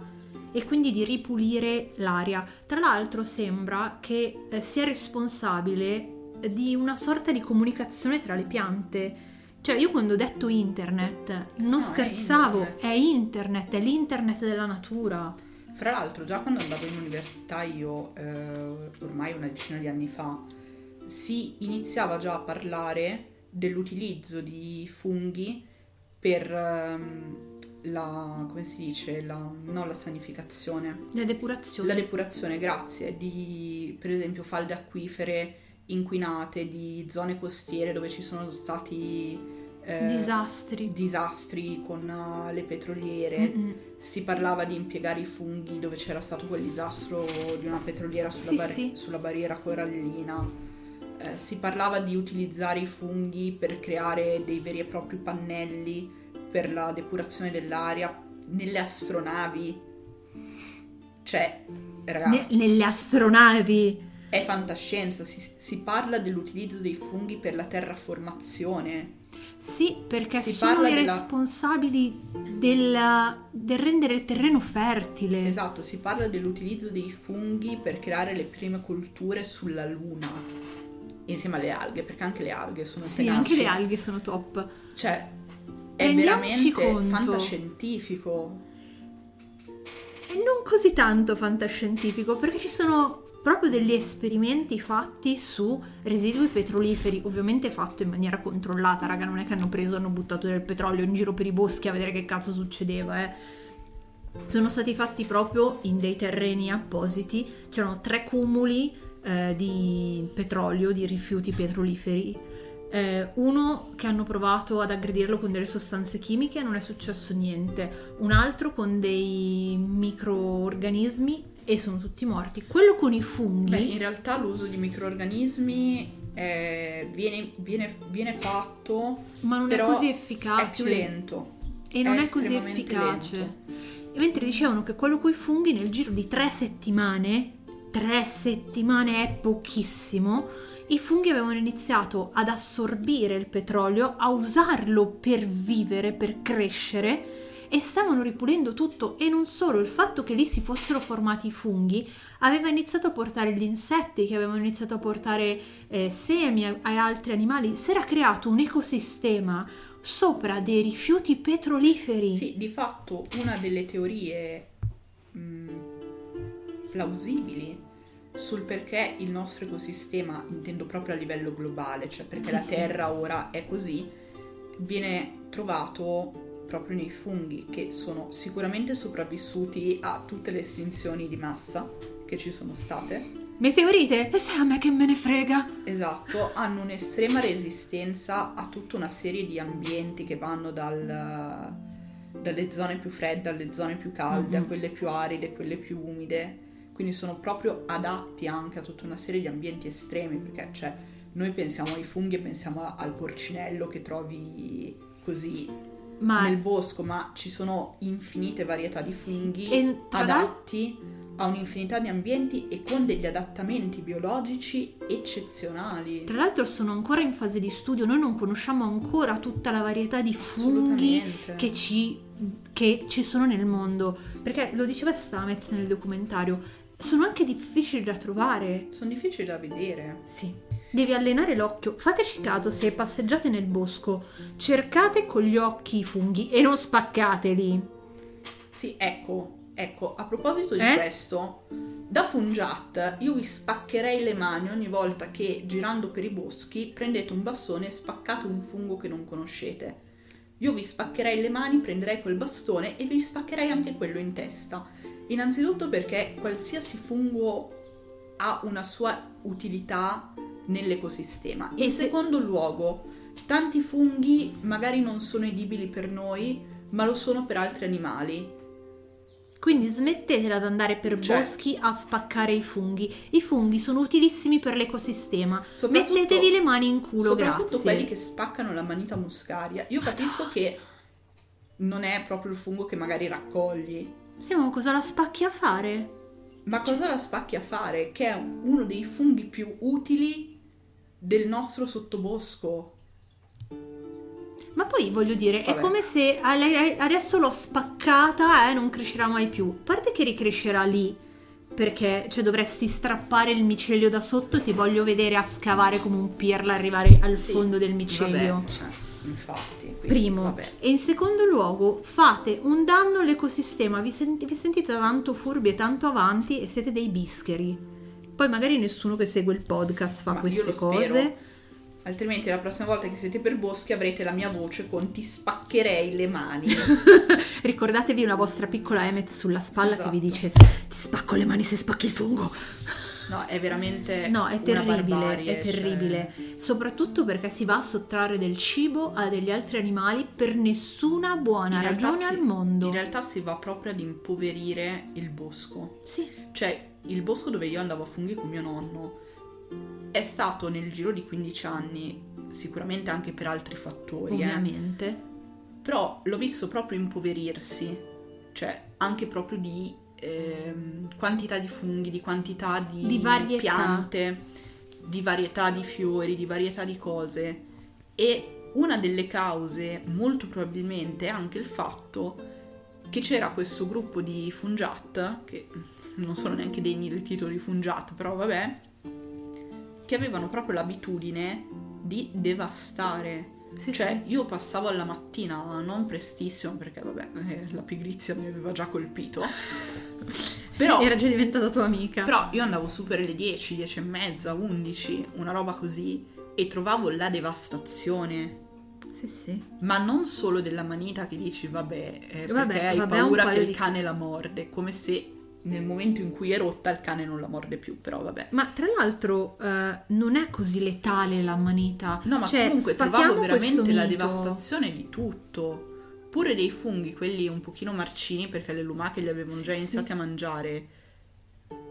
e quindi di ripulire l'aria. Tra l'altro sembra che eh, sia responsabile di una sorta di comunicazione tra le piante. Cioè, io quando ho detto internet non no, scherzavo, è internet. è internet, è l'internet della natura. Fra l'altro, già quando andavo in università io, eh, ormai una decina di anni fa, si iniziava già a parlare dell'utilizzo di funghi per ehm, la, come si dice, la, non la sanificazione. La depurazione. La depurazione, grazie, di per esempio falde acquifere inquinate, di zone costiere dove ci sono stati eh, disastri. disastri con uh, le petroliere. Mm-mm. Si parlava di impiegare i funghi dove c'era stato quel disastro di una petroliera sulla, sì, bar- sì. sulla barriera corallina. Eh, si parlava di utilizzare i funghi per creare dei veri e propri pannelli per la depurazione dell'aria nelle astronavi. Cioè, ragazzi. Ne- nelle astronavi! È fantascienza, si, si, parla dell'utilizzo dei funghi per la terraformazione. Sì, perché si sono i della... responsabili del, del, rendere il terreno fertile. Esatto, si parla dell'utilizzo dei funghi per creare le prime colture sulla Luna, insieme alle alghe, perché anche le alghe sono Sì, tenaci. anche le alghe sono top. Cioè, è veramente conto. fantascientifico. E non così tanto fantascientifico, perché ci sono proprio degli esperimenti fatti su residui petroliferi, ovviamente fatto in maniera controllata, raga, non è che hanno preso hanno buttato del petrolio in giro per i boschi a vedere che cazzo succedeva, eh. Sono stati fatti proprio in dei terreni appositi, c'erano tre cumuli eh, di petrolio, di rifiuti petroliferi, eh, uno che hanno provato ad aggredirlo con delle sostanze chimiche e non è successo niente, un altro con dei microorganismi e sono tutti morti. Quello con i funghi... Beh, in realtà l'uso di microorganismi eh, viene, viene, viene, fatto... Ma non è così efficace. È più lento. E non è, è così efficace. Lento. Mentre dicevano che quello con i funghi nel giro di tre settimane, tre settimane è pochissimo, i funghi avevano iniziato ad assorbire il petrolio, a usarlo per vivere, per crescere e stavano ripulendo tutto e non solo il fatto che lì si fossero formati i funghi aveva iniziato a portare gli insetti che avevano iniziato a portare eh, semi a altri animali si era creato un ecosistema sopra dei rifiuti petroliferi. Sì, di fatto una delle teorie mh, plausibili sul perché il nostro ecosistema, intendo proprio a livello globale, cioè perché Sì, la sì. Terra ora è così, viene trovato proprio nei funghi che sono sicuramente sopravvissuti a tutte le estinzioni di massa che ci sono state. meteorite e sai a me che me ne frega Esatto, hanno un'estrema resistenza a tutta una serie di ambienti che vanno dal- dalle zone più fredde alle zone più calde, Mhm. a quelle più aride, quelle più umide. Quindi sono proprio adatti anche a tutta una serie di ambienti estremi, perché cioè, noi pensiamo ai funghi e pensiamo al porcinello che trovi così ma nel bosco, ma ci sono infinite varietà di funghi E adatti a un'infinità di ambienti e con degli adattamenti biologici eccezionali. Tra l'altro sono ancora in fase di studio, noi non conosciamo ancora tutta la varietà di funghi che ci, che ci sono nel mondo, perché lo diceva Stamez nel documentario, sono anche difficili da trovare. Sono difficili da vedere. Sì. Devi allenare l'occhio. Fateci caso se passeggiate nel bosco, cercate con gli occhi i funghi e non spaccateli. Sì, ecco, ecco, a proposito di Eh? questo, da Fungiat io vi spaccherei le mani ogni volta che girando per i boschi prendete un bastone e spaccate un fungo che non conoscete. Io vi spaccherei le mani, prenderei quel bastone e vi spaccherei anche quello in testa. Innanzitutto perché qualsiasi fungo ha una sua utilità nell'ecosistema. E In se- secondo luogo, tanti funghi magari non sono edibili per noi, ma lo sono per altri animali. Quindi smettetela ad andare per Cioè- boschi a spaccare i funghi. I funghi sono utilissimi per l'ecosistema. Soprattutto- Mettetevi le mani in culo, Soprattutto grazie. quelli che spaccano la manita muscaria. Io capisco che non è proprio il fungo che magari raccogli, Sì, ma cosa la spacchi a fare? ma cosa la spacchi a fare? Che è uno dei funghi più utili del nostro sottobosco. Ma poi voglio dire, è Vabbè. come se adesso l'ho spaccata e non crescerà mai più. A parte che ricrescerà lì, perché cioè, dovresti strappare il micelio da sotto e ti voglio vedere a scavare come un pirla arrivare al Sì, fondo del micelio. Vabbè, cioè, infatti. quindi, Primo. Vabbè. E in secondo luogo fate un danno all'ecosistema, vi, senti- vi sentite tanto furbi e tanto avanti e siete dei bischeri. Poi magari nessuno che segue il podcast fa Ma queste cose. spero. Altrimenti la prossima volta che siete per boschi avrete la mia voce con ti spaccherei le mani. Ricordatevi una vostra piccola Emmet sulla spalla che vi Esatto. dice ti spacco le mani se spacchi il fungo. No, è veramente No, è una terribile, barbarie, è cioè- terribile. Soprattutto perché si va a sottrarre del cibo a degli altri animali per nessuna buona In ragione si- al mondo. In realtà si va proprio ad impoverire il bosco. Sì, Cioè, il bosco dove io andavo a funghi con mio nonno è stato nel giro di 15 anni, sicuramente anche per altri fattori, eh, ovviamente. però l'ho visto proprio impoverirsi, cioè anche proprio di ehm, quantità di funghi, di quantità di, Di varietà. piante, di varietà di fiori, di varietà di cose. E una delle cause, molto probabilmente, è anche il fatto che c'era questo gruppo di Fungiat, che non sono neanche degni del titolo di Fungiat, però vabbè, che avevano proprio l'abitudine di devastare. Sì, cioè, sì. io passavo alla mattina non prestissimo perché, vabbè, eh, la pigrizia mi aveva già colpito. Però, Era già diventata tua amica. però io andavo su per le 10, 10 e mezza, 11, una roba così, e trovavo la devastazione. Sì, sì. Ma non solo della manita che dici, vabbè, eh, perché Vabbè, hai vabbè, paura che il cane la morde, come se nel momento in cui è rotta il cane non la morde più, però vabbè. Ma tra l'altro eh, non è così letale la manita. No, ma cioè, comunque trovavo veramente la devastazione di tutto. Pure dei funghi, quelli un pochino marcini, perché le lumache li avevano Sì, già sì. iniziati a mangiare.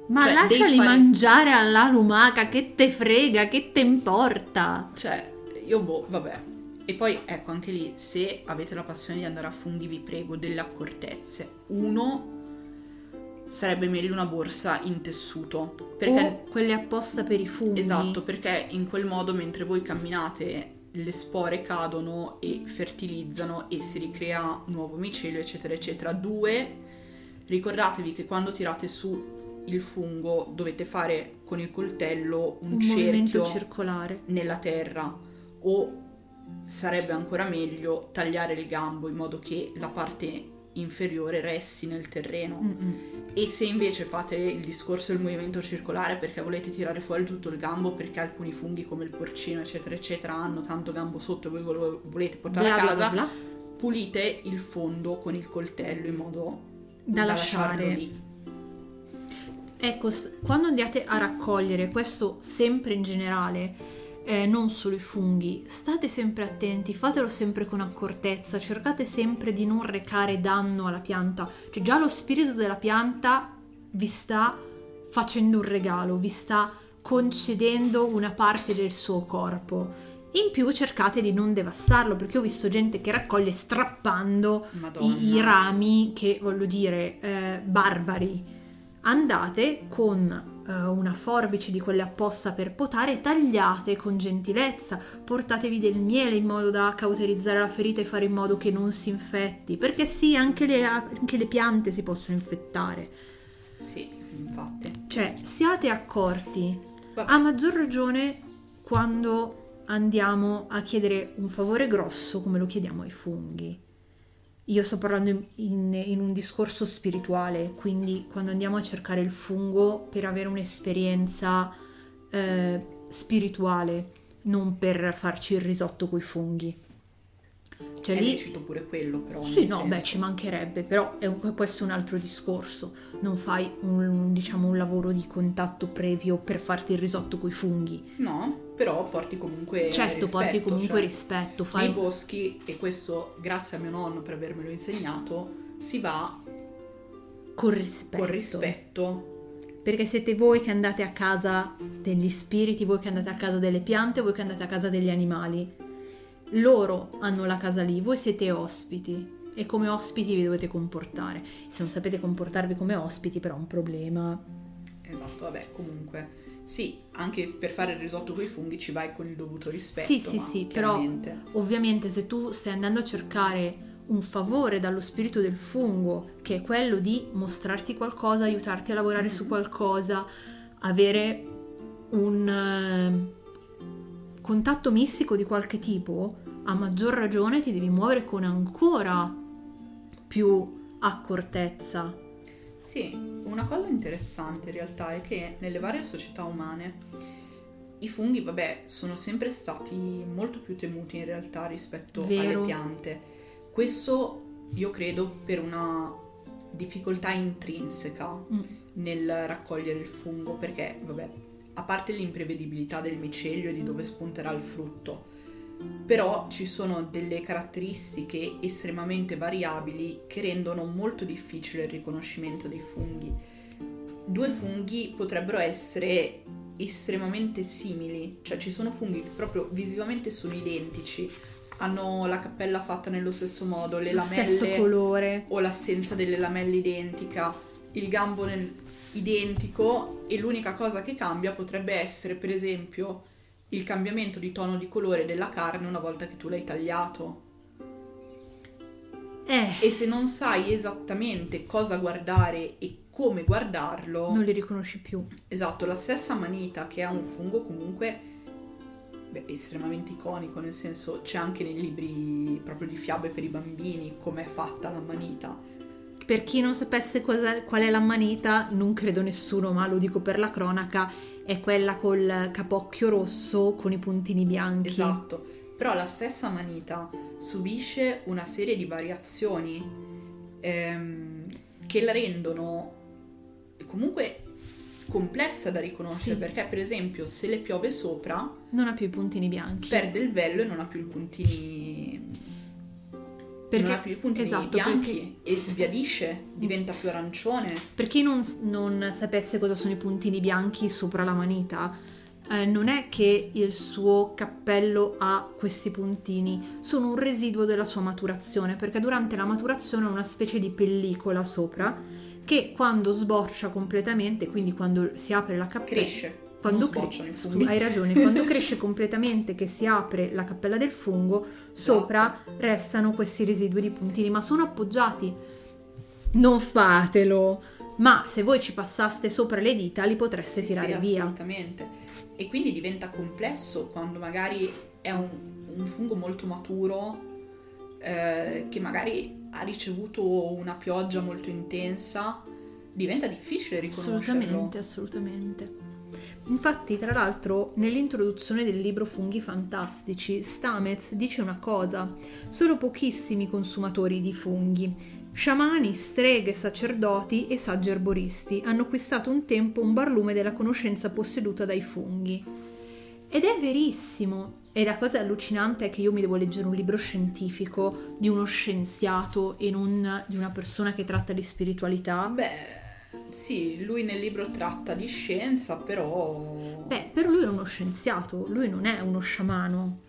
Ma Cioè, lasciali fare- mangiare alla lumaca, che te frega, che te importa? Cioè, io boh, vabbè. E poi, ecco, anche lì, se avete la passione di andare a funghi, vi prego delle accortezze. Uno, sarebbe meglio una borsa in tessuto. Perché O quelle apposta per i funghi. Esatto, perché in quel modo mentre voi camminate le spore cadono e fertilizzano e si ricrea nuovo micelio, eccetera, eccetera. Due, ricordatevi che quando tirate su il fungo dovete fare con il coltello un, Un cerchio circolare. nella terra o sarebbe ancora meglio tagliare il gambo in modo che la parte inferiore resti nel terreno. Mm-mm. E se invece fate il discorso del movimento circolare perché volete tirare fuori tutto il gambo, perché alcuni funghi come il porcino, eccetera, eccetera, hanno tanto gambo sotto e voi lo volete portare Bla a casa, bla bla. pulite il fondo con il coltello in modo Da lasciarlo lasciare. lì. Ecco, quando andate a raccogliere, questo sempre in generale, eh, non solo i funghi, state sempre attenti, fatelo sempre con accortezza, cercate sempre di non recare danno alla pianta. Cioè già lo spirito della pianta vi sta facendo un regalo, vi sta concedendo una parte del suo corpo. In più cercate di non devastarlo, perché ho visto gente che raccoglie strappando i, i rami che, voglio dire, eh, barbari. Andate con eh, una forbice di quelle apposta per potare, tagliate con gentilezza, portatevi del miele in modo da cauterizzare la ferita e fare in modo che non si infetti, perché sì, anche le, anche le piante si possono infettare. Sì, infatti. Cioè, siate accorti, a maggior ragione quando andiamo a chiedere un favore grosso come lo chiediamo ai funghi. Io sto parlando in, in- in un discorso spirituale, quindi quando andiamo a cercare il fungo per avere un'esperienza eh, spirituale, non per farci il risotto coi funghi. Cioè È lì lecito pure quello, però. sì, no, senso. beh, ci mancherebbe, però è un- questo è un altro discorso. Non fai un, diciamo, un lavoro di contatto previo per farti il risotto coi funghi. No, però porti comunque certo, porti rispetto, comunque cioè, rispetto, Nei fai boschi, e questo grazie a mio nonno per avermelo insegnato, si va con rispetto. con rispetto. Perché siete voi che andate a casa degli spiriti, voi che andate a casa delle piante, voi che andate a casa degli animali. Loro hanno la casa lì, voi siete ospiti e come ospiti vi dovete comportare. Se non sapete comportarvi come ospiti, però è un problema. Esatto, vabbè, comunque. Sì, anche per fare il risotto con i funghi ci vai con il dovuto rispetto. Sì, sì, sì, però ovviamente se tu stai andando a cercare un favore dallo spirito del fungo, che è quello di mostrarti qualcosa, aiutarti a lavorare su qualcosa, avere un eh, contatto mistico di qualche tipo, a maggior ragione ti devi muovere con ancora più accortezza. Sì, una cosa interessante in realtà è che nelle varie società umane i funghi, vabbè, sono sempre stati molto più temuti in realtà rispetto Vero. alle piante. Questo io credo per una difficoltà intrinseca Mm. nel raccogliere il fungo, perché, vabbè, a parte l'imprevedibilità del micelio e di dove spunterà il frutto, però ci sono delle caratteristiche estremamente variabili che rendono molto difficile il riconoscimento dei funghi. Due funghi potrebbero essere estremamente simili, cioè ci sono funghi che proprio visivamente sono identici, hanno la cappella fatta nello stesso modo, le Lo stesso lamelle colore. o l'assenza delle lamelle identica, il gambo nel- identico e l'unica cosa che cambia potrebbe essere per esempio il cambiamento di tono di colore della carne una volta che tu l'hai tagliato. Eh, E se non sai esattamente cosa guardare e come guardarlo, non li riconosci più. esatto, la stessa manita che ha un fungo comunque beh, estremamente iconico, nel senso c'è anche nei libri proprio di fiabe per i bambini com'è fatta la manita. Per chi non sapesse qual è la manita, non credo nessuno, ma lo dico per la cronaca, è quella col capocchio rosso con i puntini bianchi. Esatto, però la stessa manita subisce una serie di variazioni ehm, che la rendono comunque complessa da riconoscere Sì. perché per esempio se le piove sopra Non ha più i puntini bianchi. perde il vello e non ha più i puntini perché, non ha più i puntini esatto, bianchi e sbiadisce, diventa più arancione. Per chi non, non sapesse cosa sono i puntini bianchi sopra la manita, eh, non è che il suo cappello ha questi puntini, sono un residuo della sua maturazione, perché durante la maturazione ha una specie di pellicola sopra che quando sboccia completamente, quindi quando si apre la cappella, Cresce. Quando non cre- sbocciano i scu- funghi. hai ragione, quando cresce completamente, che si apre la cappella del fungo, sopra restano questi residui di puntini, ma sono appoggiati. Non fatelo, ma se voi ci passaste sopra le dita li potreste Sì, tirare sì, via. Assolutamente. E quindi diventa complesso quando magari è un, un fungo molto maturo eh, che magari ha ricevuto una pioggia molto intensa, diventa difficile riconoscerlo. Assolutamente, assolutamente. Infatti, tra l'altro, nell'introduzione del libro Funghi Fantastici, Stamez dice una cosa: sono pochissimi consumatori di funghi. Sciamani, streghe, sacerdoti e saggi erboristi hanno acquistato un tempo un barlume della conoscenza posseduta dai funghi. Ed è verissimo. E la cosa allucinante è che io mi devo leggere un libro scientifico di uno scienziato e non di una persona che tratta di spiritualità. Beh, sì, lui nel libro tratta di scienza, però... Beh, per lui è uno scienziato, lui non è uno sciamano.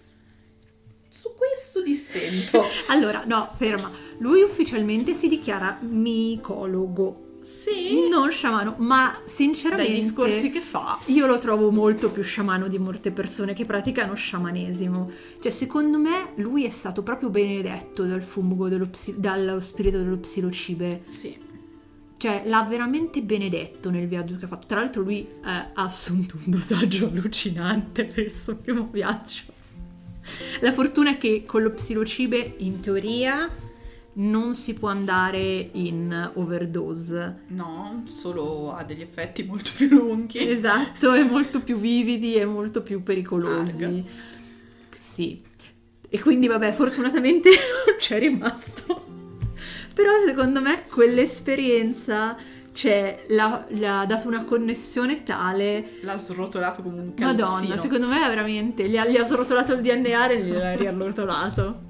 Su questo dissento. Allora, no, ferma. Lui ufficialmente si dichiara micologo, sì, non sciamano, ma sinceramente dai discorsi che fa. io lo trovo molto più sciamano di molte persone che praticano sciamanesimo. Cioè, secondo me lui è stato proprio benedetto dal fungo dello dallo spirito dello psilocibe. Sì. Cioè, l'ha veramente benedetto nel viaggio che ha fatto. Tra l'altro lui eh, ha assunto un dosaggio allucinante per il suo primo viaggio. La fortuna è che con lo psilocibe, in teoria, non si può andare in overdose. No, solo ha degli effetti molto più lunghi. Esatto, è molto più vividi e molto più pericolosi. Arga. Sì. E quindi, vabbè, fortunatamente non c'è rimasto. Però secondo me quell'esperienza cioè, l'ha, le ha dato una connessione tale. L'ha srotolato come un calzino. Madonna, secondo me veramente gli ha, gli ha srotolato il DNA e gliel'ha riarrotolato.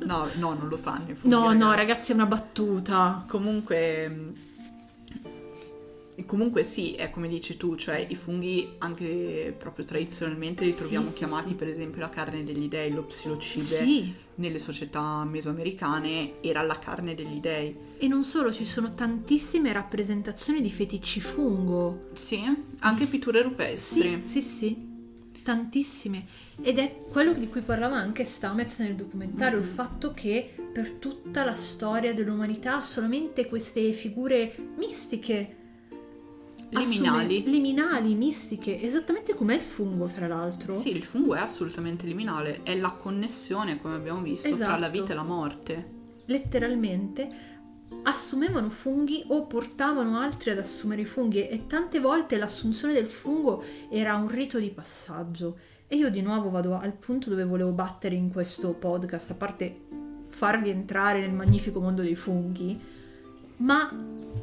No, no, non lo fanno funghi, No, no, ragazzi, è una battuta. Comunque... mh, Comunque sì, è come dici tu, cioè i funghi anche proprio tradizionalmente li troviamo sì, chiamati sì. per esempio la carne degli dei, lo psilocibe. Sì. Nelle società mesoamericane era la carne degli dei. E non solo, ci sono tantissime rappresentazioni di feticci fungo. Sì, anche Sì. pitture rupestri. Sì, sì, sì, tantissime. Ed è quello di cui parlava anche Stamez nel documentario, Mhm. il fatto che per tutta la storia dell'umanità solamente queste figure mistiche, Liminali. assume- liminali, mistiche, esattamente come il fungo tra l'altro. Sì, il fungo è assolutamente liminale, è la connessione, come abbiamo visto, fra la Esatto. vita e la morte. letteralmente assumevano funghi o portavano altri ad assumere i funghi e tante volte l'assunzione del fungo era un rito di passaggio. E io di nuovo vado al punto dove volevo battere in questo podcast, a parte farvi entrare nel magnifico mondo dei funghi, ma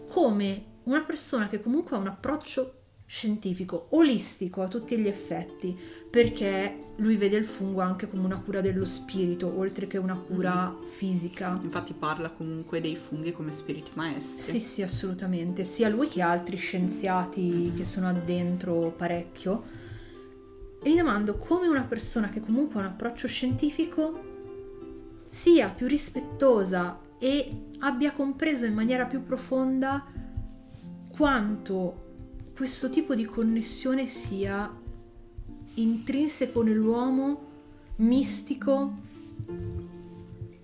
come una persona che comunque ha un approccio scientifico, olistico a tutti gli effetti, perché lui vede il fungo anche come una cura dello spirito, oltre che una cura fisica. Infatti parla comunque dei funghi come spiriti maestri. Sì, sì, assolutamente, sia lui che altri scienziati che sono addentro parecchio. E mi domando come una persona che comunque ha un approccio scientifico sia più rispettosa e abbia compreso in maniera più profonda quanto questo tipo di connessione sia intrinseco nell'uomo, mistico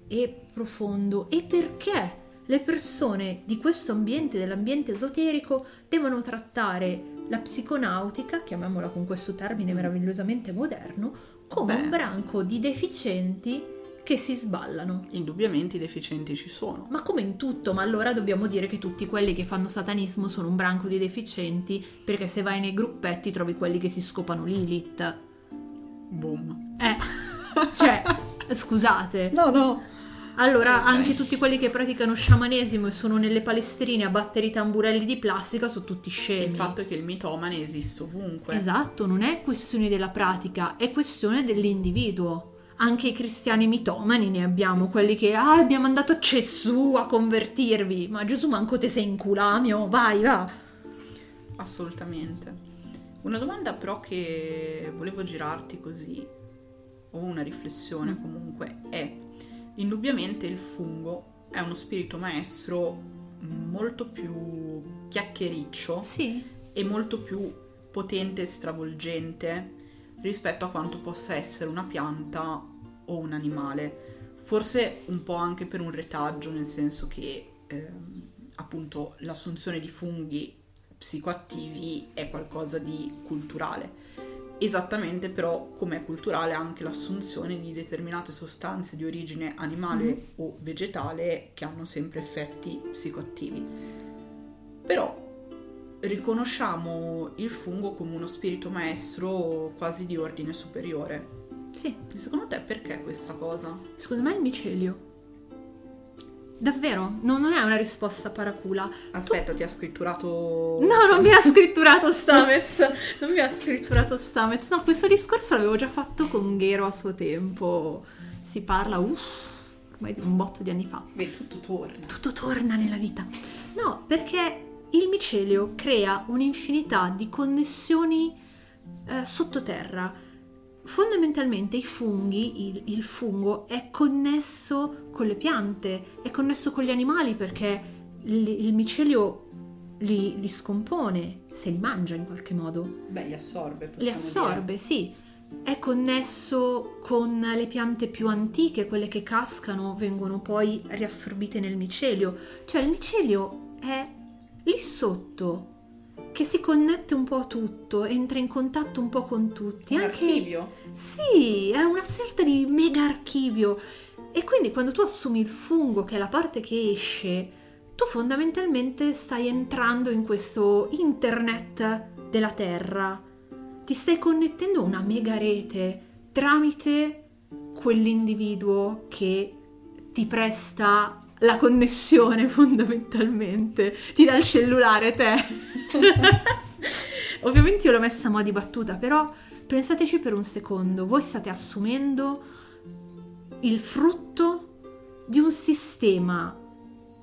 e profondo e perché le persone di questo ambiente, dell'ambiente esoterico, devono trattare la psiconautica, chiamiamola con questo termine meravigliosamente moderno, come Beh. un branco di deficienti che si sballano. Indubbiamente i deficienti ci sono. Ma come in tutto, ma allora dobbiamo dire che tutti quelli che fanno satanismo sono un branco di deficienti, perché se vai nei gruppetti trovi quelli che si scopano Lilith. Boom. Eh, cioè, scusate. No, no. Allora, Ok. anche tutti quelli che praticano sciamanesimo e sono nelle palestrine a battere i tamburelli di plastica sono tutti scemi. Il fatto è che il mitomane esiste ovunque. Esatto, non è questione della pratica, è questione dell'individuo. Anche i cristiani mitomani ne abbiamo, Sì, sì. quelli che ah, abbiamo mandato Gesù a convertirvi. Ma Gesù manco te sei in culamio, vai, va. Assolutamente. Una domanda però che volevo girarti così, o una riflessione Mm. comunque, è indubbiamente il fungo è uno spirito maestro molto più chiacchiericcio Sì, e molto più potente e stravolgente rispetto a quanto possa essere una pianta o un animale. Forse un po' anche per un retaggio, nel senso che ehm, appunto l'assunzione di funghi psicoattivi è qualcosa di culturale. Esattamente però come è culturale anche l'assunzione di determinate sostanze di origine animale Mhm. o vegetale che hanno sempre effetti psicoattivi. Però riconosciamo il fungo come uno spirito maestro quasi di ordine superiore. Sì. Secondo te perché questa cosa? Secondo me è il micelio. Davvero? No, non è una risposta paracula. Aspetta, ti ha scritturato... No, non mi ha scritturato Stamez. Non mi ha scritturato Stamez. No, questo discorso l'avevo già fatto con Ghero a suo tempo. Si parla, uff, ormai di un botto di anni fa. Beh, tutto torna. Tutto torna nella vita. No, perché il micelio crea un'infinità di connessioni eh, sottoterra. Fondamentalmente i funghi, il, il fungo è connesso con le piante, è connesso con gli animali perché il, il micelio li, li scompone, se li mangia in qualche modo. Beh, li assorbe, Li assorbe, sì. È connesso con le piante più antiche, quelle che cascano, vengono poi riassorbite nel micelio. Cioè il micelio è lì sotto, che si connette un po' a tutto, entra in contatto un po' con tutti. Un Anche... archivio? Sì, è una sorta di mega archivio. E quindi quando tu assumi il fungo, che è la parte che esce, tu fondamentalmente stai entrando in questo internet della Terra. Ti stai connettendo a una mega rete tramite quell'individuo che ti presta la connessione fondamentalmente. Ti dà il cellulare te. Ovviamente io l'ho messa a mo' di battuta, però pensateci per un secondo. Voi state assumendo il frutto di un sistema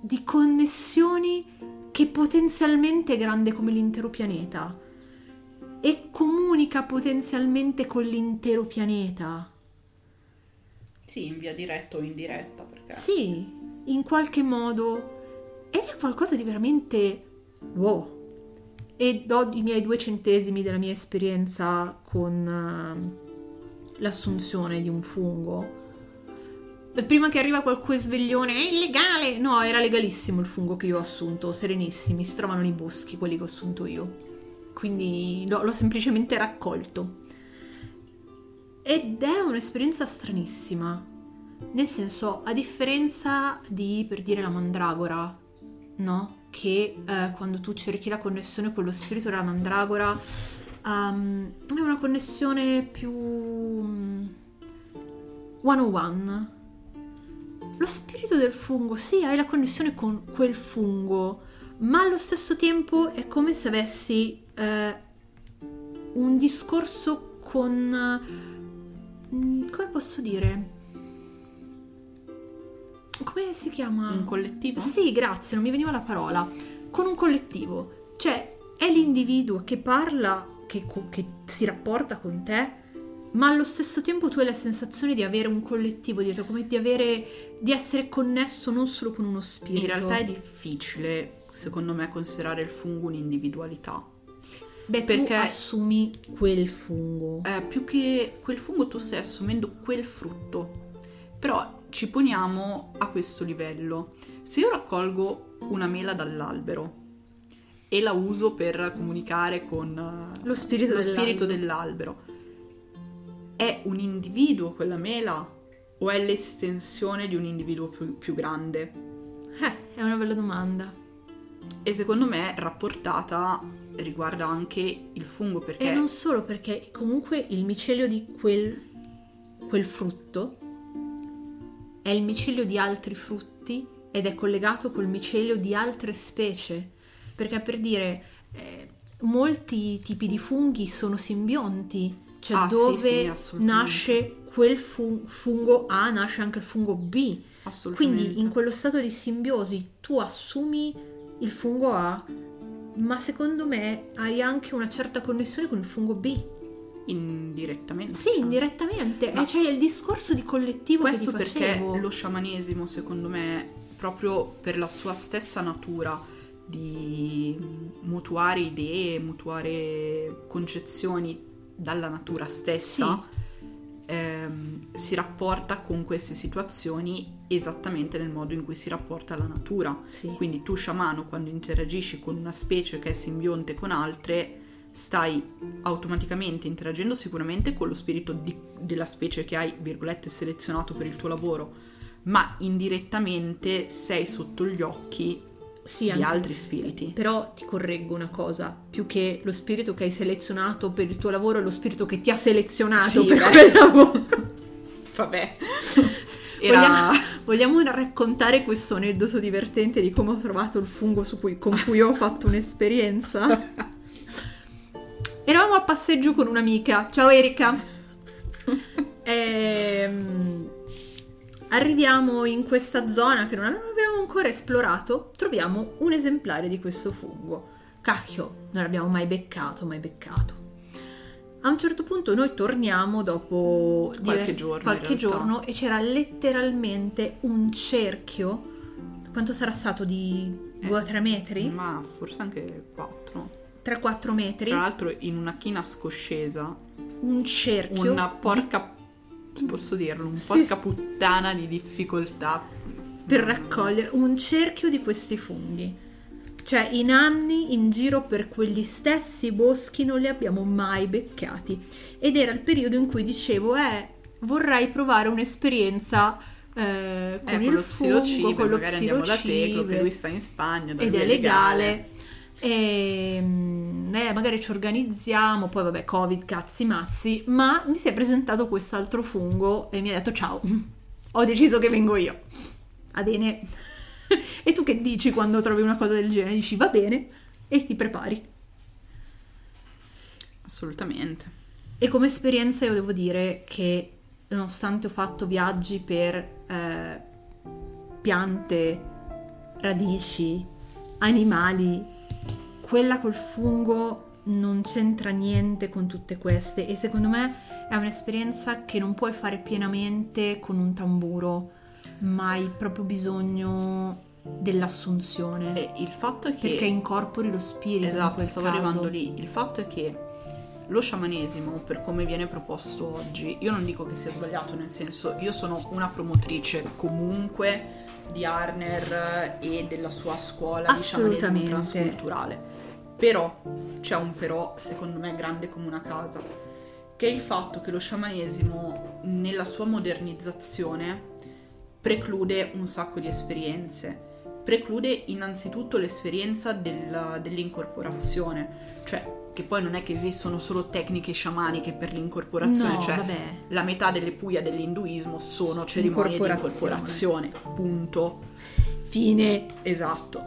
di connessioni che potenzialmente è grande come l'intero pianeta e comunica potenzialmente con l'intero pianeta. Sì, in via diretta o indiretta, perché... Sì, in qualche modo. Ed è qualcosa di veramente wow. E do i miei due centesimi della mia esperienza con eh, l'assunzione di un fungo. Prima che arriva qualche sveglione, è illegale! No, era legalissimo il fungo che io ho assunto, serenissimi, si trovano nei boschi quelli che ho assunto io. Quindi l'ho, l'ho semplicemente raccolto. Ed è un'esperienza stranissima. Nel senso, a differenza di, per dire, la mandragora, no? Che eh, quando tu cerchi la connessione con lo spirito della mandragora ehm, è una connessione più mm, one on one. Lo spirito del fungo, sì, hai la connessione con quel fungo, ma allo stesso tempo è come se avessi eh, un discorso con... mm, come posso dire? Come si chiama? Un collettivo? Sì, grazie, non mi veniva la parola. Con un collettivo. Cioè, è l'individuo che parla, che, che si rapporta con te, ma allo stesso tempo tu hai la sensazione di avere un collettivo dietro, come di avere, di essere connesso non solo con uno spirito. In realtà è difficile, secondo me, considerare il fungo un'individualità. Beh, perché- tu assumi quel fungo. Eh, più che quel fungo tu stai assumendo quel frutto. Però ci poniamo a questo livello. Se io raccolgo una mela dall'albero e la uso per comunicare con eh, Lo spirito lo spirito dell'albero. dell'albero, è un individuo quella mela o è l'estensione di un individuo più, più grande? Eh, è una bella domanda. E secondo me rapportata riguarda anche il fungo perché E non solo perché comunque il micelio di quel, quel frutto è il micelio di altri frutti ed è collegato col micelio di altre specie. Perché per dire, eh, molti tipi di funghi sono simbionti, cioè Ah, sì, dove sì, assolutamente. nasce quel fu- fungo A, nasce anche il fungo B. assolutamente Quindi in quello stato di simbiosi tu assumi il fungo A, ma secondo me hai anche una certa connessione con il fungo B. indirettamente. Sì, indirettamente. Ma- E c'è il discorso di collettivo Questo perché lo sciamanesimo, secondo me, proprio per la sua stessa natura di mutuare idee, mutuare concezioni dalla natura stessa, ehm, si rapporta con queste situazioni esattamente nel modo in cui si rapporta alla natura. Sì. Quindi tu sciamano quando interagisci con una specie che è simbionte con altre, stai automaticamente interagendo sicuramente con lo spirito di- della specie che hai, virgolette, selezionato per il tuo lavoro, ma indirettamente sei sotto gli occhi Sì, di anche- altri spiriti. Però ti correggo una cosa, più che lo spirito che hai selezionato per il tuo lavoro è lo spirito che ti ha selezionato Sì, per beh. quel lavoro. Vabbè. Era... Vogliamo, vogliamo raccontare questo aneddoto divertente di come ho trovato il fungo su cui- con cui ho fatto un'esperienza? Eravamo a passeggio con un'amica. Ciao Erika. Ehm, arriviamo in questa zona che non avevamo ancora esplorato. Troviamo un esemplare di questo fungo. Cacchio, non l'abbiamo mai beccato, mai beccato. A un certo punto noi torniamo dopo Qualche diversi- giorno, qualche giorno e c'era letteralmente un cerchio. Quanto sarà stato di 2-3 metri? Ma forse anche 4. 3-4 metri? Tra l'altro in una china scoscesa, Un cerchio. una porca... posso dirlo, un Sì. porca puttana di difficoltà. per raccogliere un cerchio di questi funghi. Cioè, in anni in giro per quegli stessi boschi non li abbiamo mai beccati. Ed era il periodo in cui dicevo, eh, vorrei provare un'esperienza eh, con Eh, il con lo fungo, psilocibe, con lo magari andiamo da Teclo, che psilocibe. lui sta in Spagna, ed è legale. E, mm, eh, magari ci organizziamo, poi vabbè, Covid, cazzi mazzi, ma mi si è presentato quest'altro fungo e mi ha detto ciao, ho deciso che vengo io. Va bene. e tu che dici quando trovi una cosa del genere? Dici va bene e ti prepari. Assolutamente. E come esperienza io devo dire che nonostante ho fatto viaggi per eh, piante, radici, animali, quella col fungo non c'entra niente con tutte queste e secondo me è un'esperienza che non puoi fare pienamente con un tamburo, ma hai proprio bisogno dell'assunzione. E il fatto è che... perché incorpori lo spirito. Esatto, stavo caso. arrivando lì. Il fatto è che lo sciamanesimo, per come viene proposto oggi, io non dico che sia sbagliato, nel senso, io sono una promotrice comunque di Arner e della sua scuola di sciamanesimo Assolutamente. transculturale. Però c'è un però, secondo me, grande come una casa, che è il fatto che lo sciamanesimo, nella sua modernizzazione, preclude un sacco di esperienze. Preclude innanzitutto l'esperienza del- dell'incorporazione, cioè che poi non è che esistono solo tecniche sciamaniche per l'incorporazione, No, cioè vabbè. la metà delle puia dell'induismo sono cerimonie di incorporazione, punto. Fine. Esatto.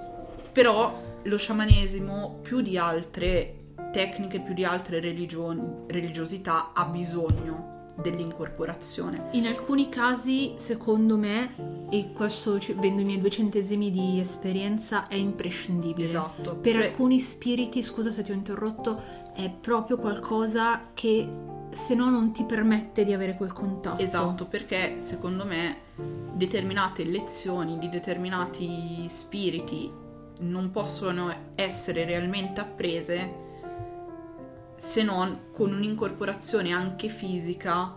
Però lo sciamanesimo, più di altre tecniche, più di altre religioni, religiosità, ha bisogno dell'incorporazione. In alcuni casi, secondo me, e questo vendo i miei due centesimi di esperienza, è imprescindibile. Esatto. Per Cioè, alcuni spiriti, scusa se ti ho interrotto, è proprio qualcosa che se no non ti permette di avere quel contatto. Esatto, perché secondo me determinate lezioni di determinati spiriti non possono essere realmente apprese se non con un'incorporazione anche fisica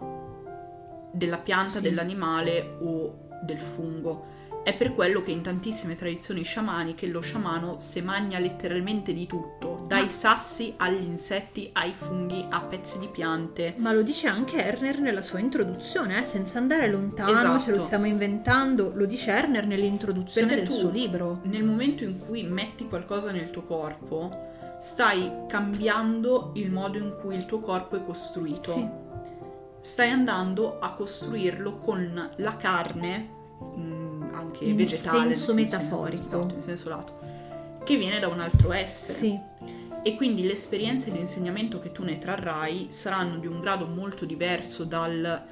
della pianta, Sì. dell'animale o del fungo. È per quello che in tantissime tradizioni sciamaniche lo sciamano se magna letteralmente di tutto, dai sassi agli insetti, ai funghi, a pezzi di piante. Ma lo dice anche Erner nella sua introduzione, eh, senza andare lontano, Esatto. ce lo stiamo inventando, lo dice Erner nell'introduzione Perché del tu- suo libro. nel momento in cui metti qualcosa nel tuo corpo, stai cambiando il modo in cui il tuo corpo è costruito. Sì. Stai andando a costruirlo con la carne, mh, anche In vegetale. nel senso metaforico. Esatto, in senso lato. Che viene da un altro essere. Sì, E quindi le esperienze di insegnamento che tu ne trarrai saranno di un grado molto diverso dal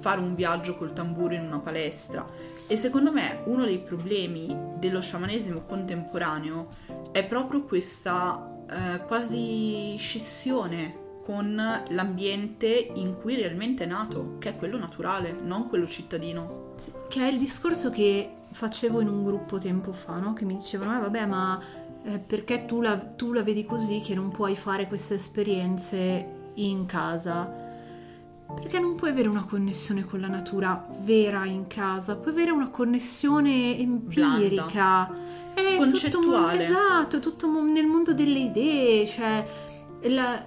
fare un viaggio col tamburo in una palestra. E secondo me uno dei problemi dello sciamanesimo contemporaneo è proprio questa eh, quasi scissione con l'ambiente in cui realmente è nato, che è quello naturale, non quello cittadino. Che è il discorso che facevo in un gruppo tempo fa, no? Che mi dicevano, eh vabbè, ma eh, perché tu la, tu la vedi così che non puoi fare queste esperienze in casa? Perché non puoi avere una connessione con la natura vera in casa, puoi avere una connessione empirica. È Concettuale. Tutto, esatto, è tutto nel mondo delle idee, cioè la,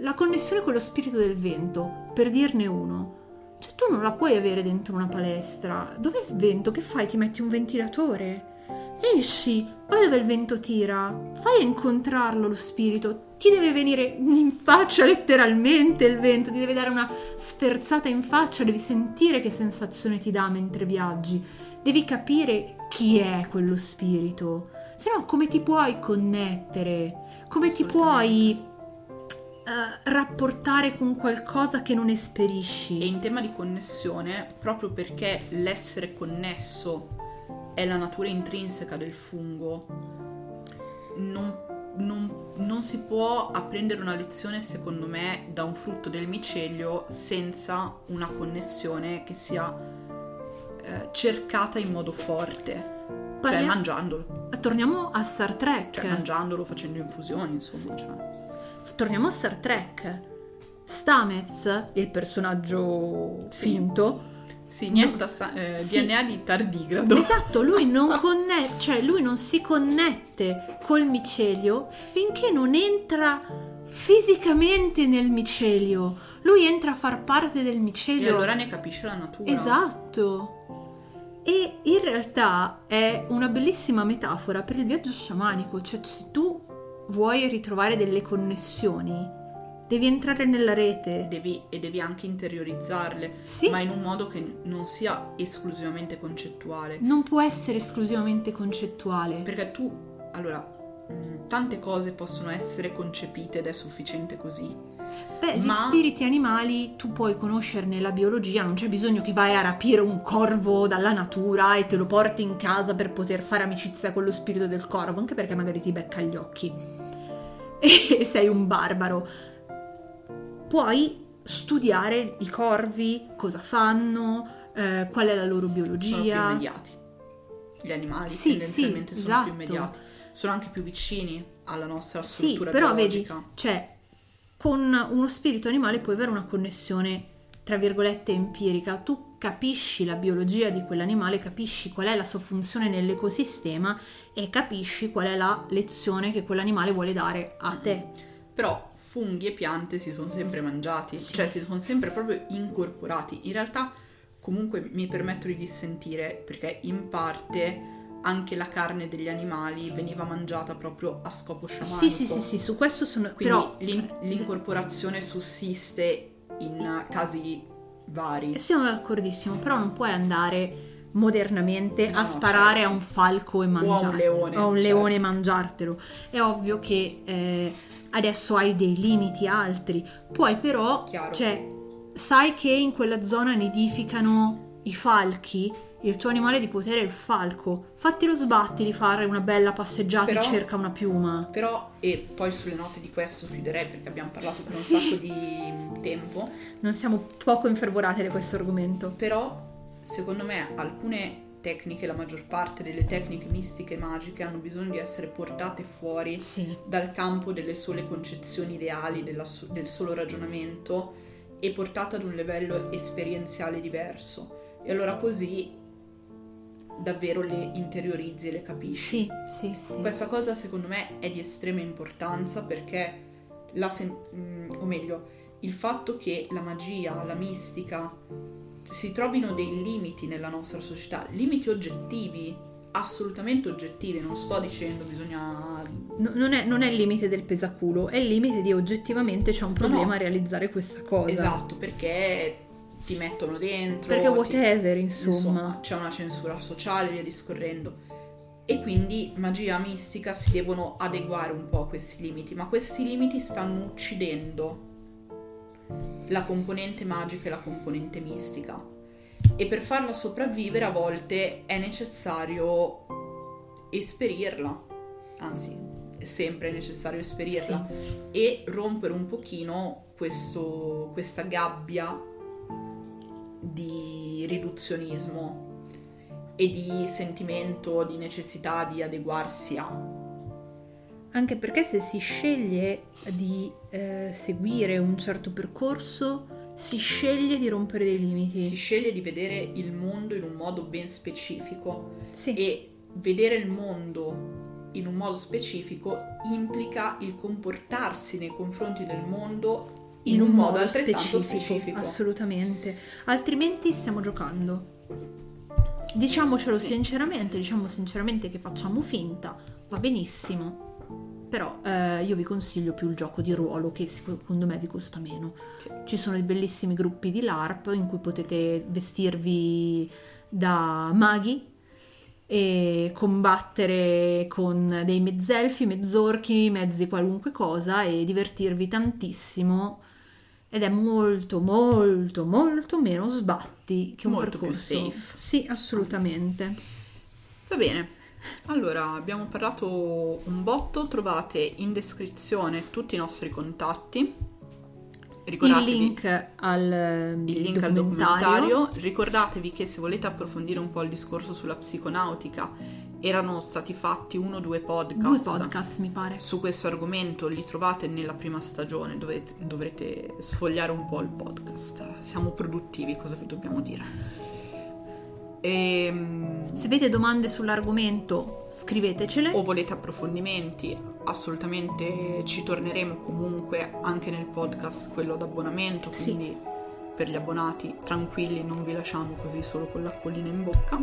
la connessione con lo spirito del vento, per dirne uno. Cioè tu non la puoi avere dentro una palestra. Dov'è il vento? Che fai? Ti metti un ventilatore? Esci, vai dove il vento tira, fai a incontrarlo lo spirito, ti deve venire in faccia letteralmente il vento, ti deve dare una sferzata in faccia, devi sentire che sensazione ti dà mentre viaggi, devi capire chi è quello spirito, se no come ti puoi connettere, come ti puoi Uh, rapportare con qualcosa che non esperisci. E in tema di connessione, proprio perché l'essere connesso è la natura intrinseca del fungo, non, non, non si può apprendere una lezione, secondo me, da un frutto del micelio senza una connessione che sia eh, cercata in modo forte. Cioè Parliamo- mangiandolo. Torniamo a Star Trek. Cioè mangiandolo, facendo infusioni, insomma. cioè. Torniamo a Star Trek. Stamez, il personaggio Sì. finto, Sì, niente assa- eh, Sì. DNA di tardigrado. esatto, lui non, conne- cioè lui non si connette col micelio finché non entra fisicamente nel micelio. Lui entra a far parte del E micelio. allora ne capisce la natura. Esatto. E in realtà è una bellissima metafora per il viaggio sciamanico, cioè se tu vuoi ritrovare delle connessioni, devi entrare nella rete. Devi, e devi anche interiorizzarle, Sì, ma in un modo che non sia esclusivamente concettuale. non può essere esclusivamente concettuale. Perché tu, allora, tante cose possono essere concepite ed è sufficiente così. Beh, gli Ma- spiriti animali tu puoi conoscerne la biologia, non c'è bisogno che vai a rapire un corvo dalla natura e te lo porti in casa per poter fare amicizia con lo spirito del corvo, anche perché magari ti becca gli occhi e sei un barbaro. Puoi studiare i corvi, cosa fanno, eh, qual è la loro Sono più biologia. immediati. Gli animali Sì, tendenzialmente sì, sono esatto. più immediati. Sono anche più vicini alla nostra Sì, struttura però biologica. vedi, cioè, con uno spirito animale puoi avere una connessione, tra virgolette, empirica. Tu capisci la biologia di quell'animale, capisci qual è la sua funzione nell'ecosistema e capisci qual è la lezione che quell'animale vuole dare a te. Però funghi e piante si sono sempre mangiati, Sì. cioè si sono sempre proprio incorporati. In realtà, comunque, mi permetto di dissentire perché in parte anche la carne degli animali veniva mangiata proprio a scopo sciamanico. Sì, sì, sì, sì, su questo sono... Quindi però... l'in- l'incorporazione sussiste in casi vari. Sono d'accordissimo, però non puoi andare modernamente No, a sparare certo. a un falco e mangiartelo. leone, o a un certo. leone e mangiartelo. È ovvio che eh, adesso hai dei limiti altri. Puoi però, cioè, sai che in quella zona nidificano i falchi, il tuo animale di potere è il falco. Fatti lo sbatti di fare una bella passeggiata Però- e cerca una piuma. Però, e poi sulle note di questo chiuderei perché abbiamo parlato per un Sì. sacco di tempo, Non siamo poco infervorate da questo argomento. però secondo me alcune tecniche, la maggior parte delle tecniche mistiche e magiche hanno bisogno di essere portate fuori Sì. dal campo delle sole concezioni ideali, della del solo ragionamento e portate ad un livello esperienziale diverso. E allora così davvero le interiorizzi e le capisci. Sì, sì, sì. Questa cosa secondo me è di estrema importanza perché la sen- mm, o meglio, il fatto che la magia, la mistica si trovino dei limiti nella nostra società, limiti oggettivi, assolutamente oggettivi, non sto dicendo bisogna No- non, è, non è il limite del pesaculo, è il limite di oggettivamente c'è un problema no. a realizzare questa cosa. esatto, perché ti mettono dentro Perché ti- whatever, insomma. insomma, c'è una censura sociale via discorrendo. E quindi magia mistica si devono adeguare un po' a questi limiti, ma questi limiti stanno uccidendo la componente magica e la componente mistica. E per farla sopravvivere a volte è necessario esperirla, anzi sempre è necessario esperirla e rompere un pochino questo, questa gabbia di riduzionismo e di sentimento di necessità di adeguarsi a. Anche perché se si sceglie di eh, seguire un certo percorso, si sceglie di rompere dei limiti. Si sceglie di vedere il mondo in un modo ben specifico Sì. e vedere il mondo in un modo specifico implica il comportarsi nei confronti del mondo in, un, modo, altrettanto specifico. Assolutamente. Altrimenti stiamo giocando. Diciamocelo Sì. sinceramente, diciamo sinceramente che facciamo finta, va benissimo. Però eh, io vi consiglio più il gioco di ruolo che secondo me vi costa meno. Sì. Ci sono i bellissimi gruppi di LARP in cui potete vestirvi da maghi e combattere con dei mezzelfi, mezzorchi, mezzi qualunque cosa e divertirvi tantissimo. Ed è molto, molto, molto meno sbatti che un Molto più percorso. safe. Sì, assolutamente. Va bene. Allora, abbiamo parlato un botto, trovate in descrizione tutti i nostri contatti. Il Ricordatevi link al, il link al documentario. Ricordatevi che se volete approfondire un po' il discorso sulla psiconautica, erano stati fatti uno o due podcast. Due podcast, mi pare. Su questo argomento li trovate nella prima stagione, dovete- dovrete sfogliare un po' il podcast. Siamo produttivi, cosa vi dobbiamo dire? Ehm, Se avete domande sull'argomento, scrivetecele. o volete approfondimenti, assolutamente ci torneremo comunque anche nel podcast, quello d'abbonamento, Sì. quindi per gli abbonati tranquilli, non vi lasciamo così solo con l'acquolina in bocca.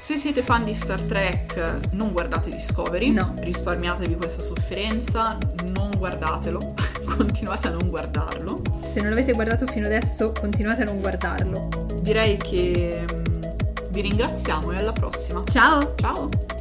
Se siete fan di Star Trek, non guardate Discovery, No. risparmiatevi questa sofferenza, non guardatelo, continuate a non guardarlo. Se non l'avete guardato fino adesso, continuate a non guardarlo. Direi che mm, vi ringraziamo e alla prossima. Ciao! Ciao!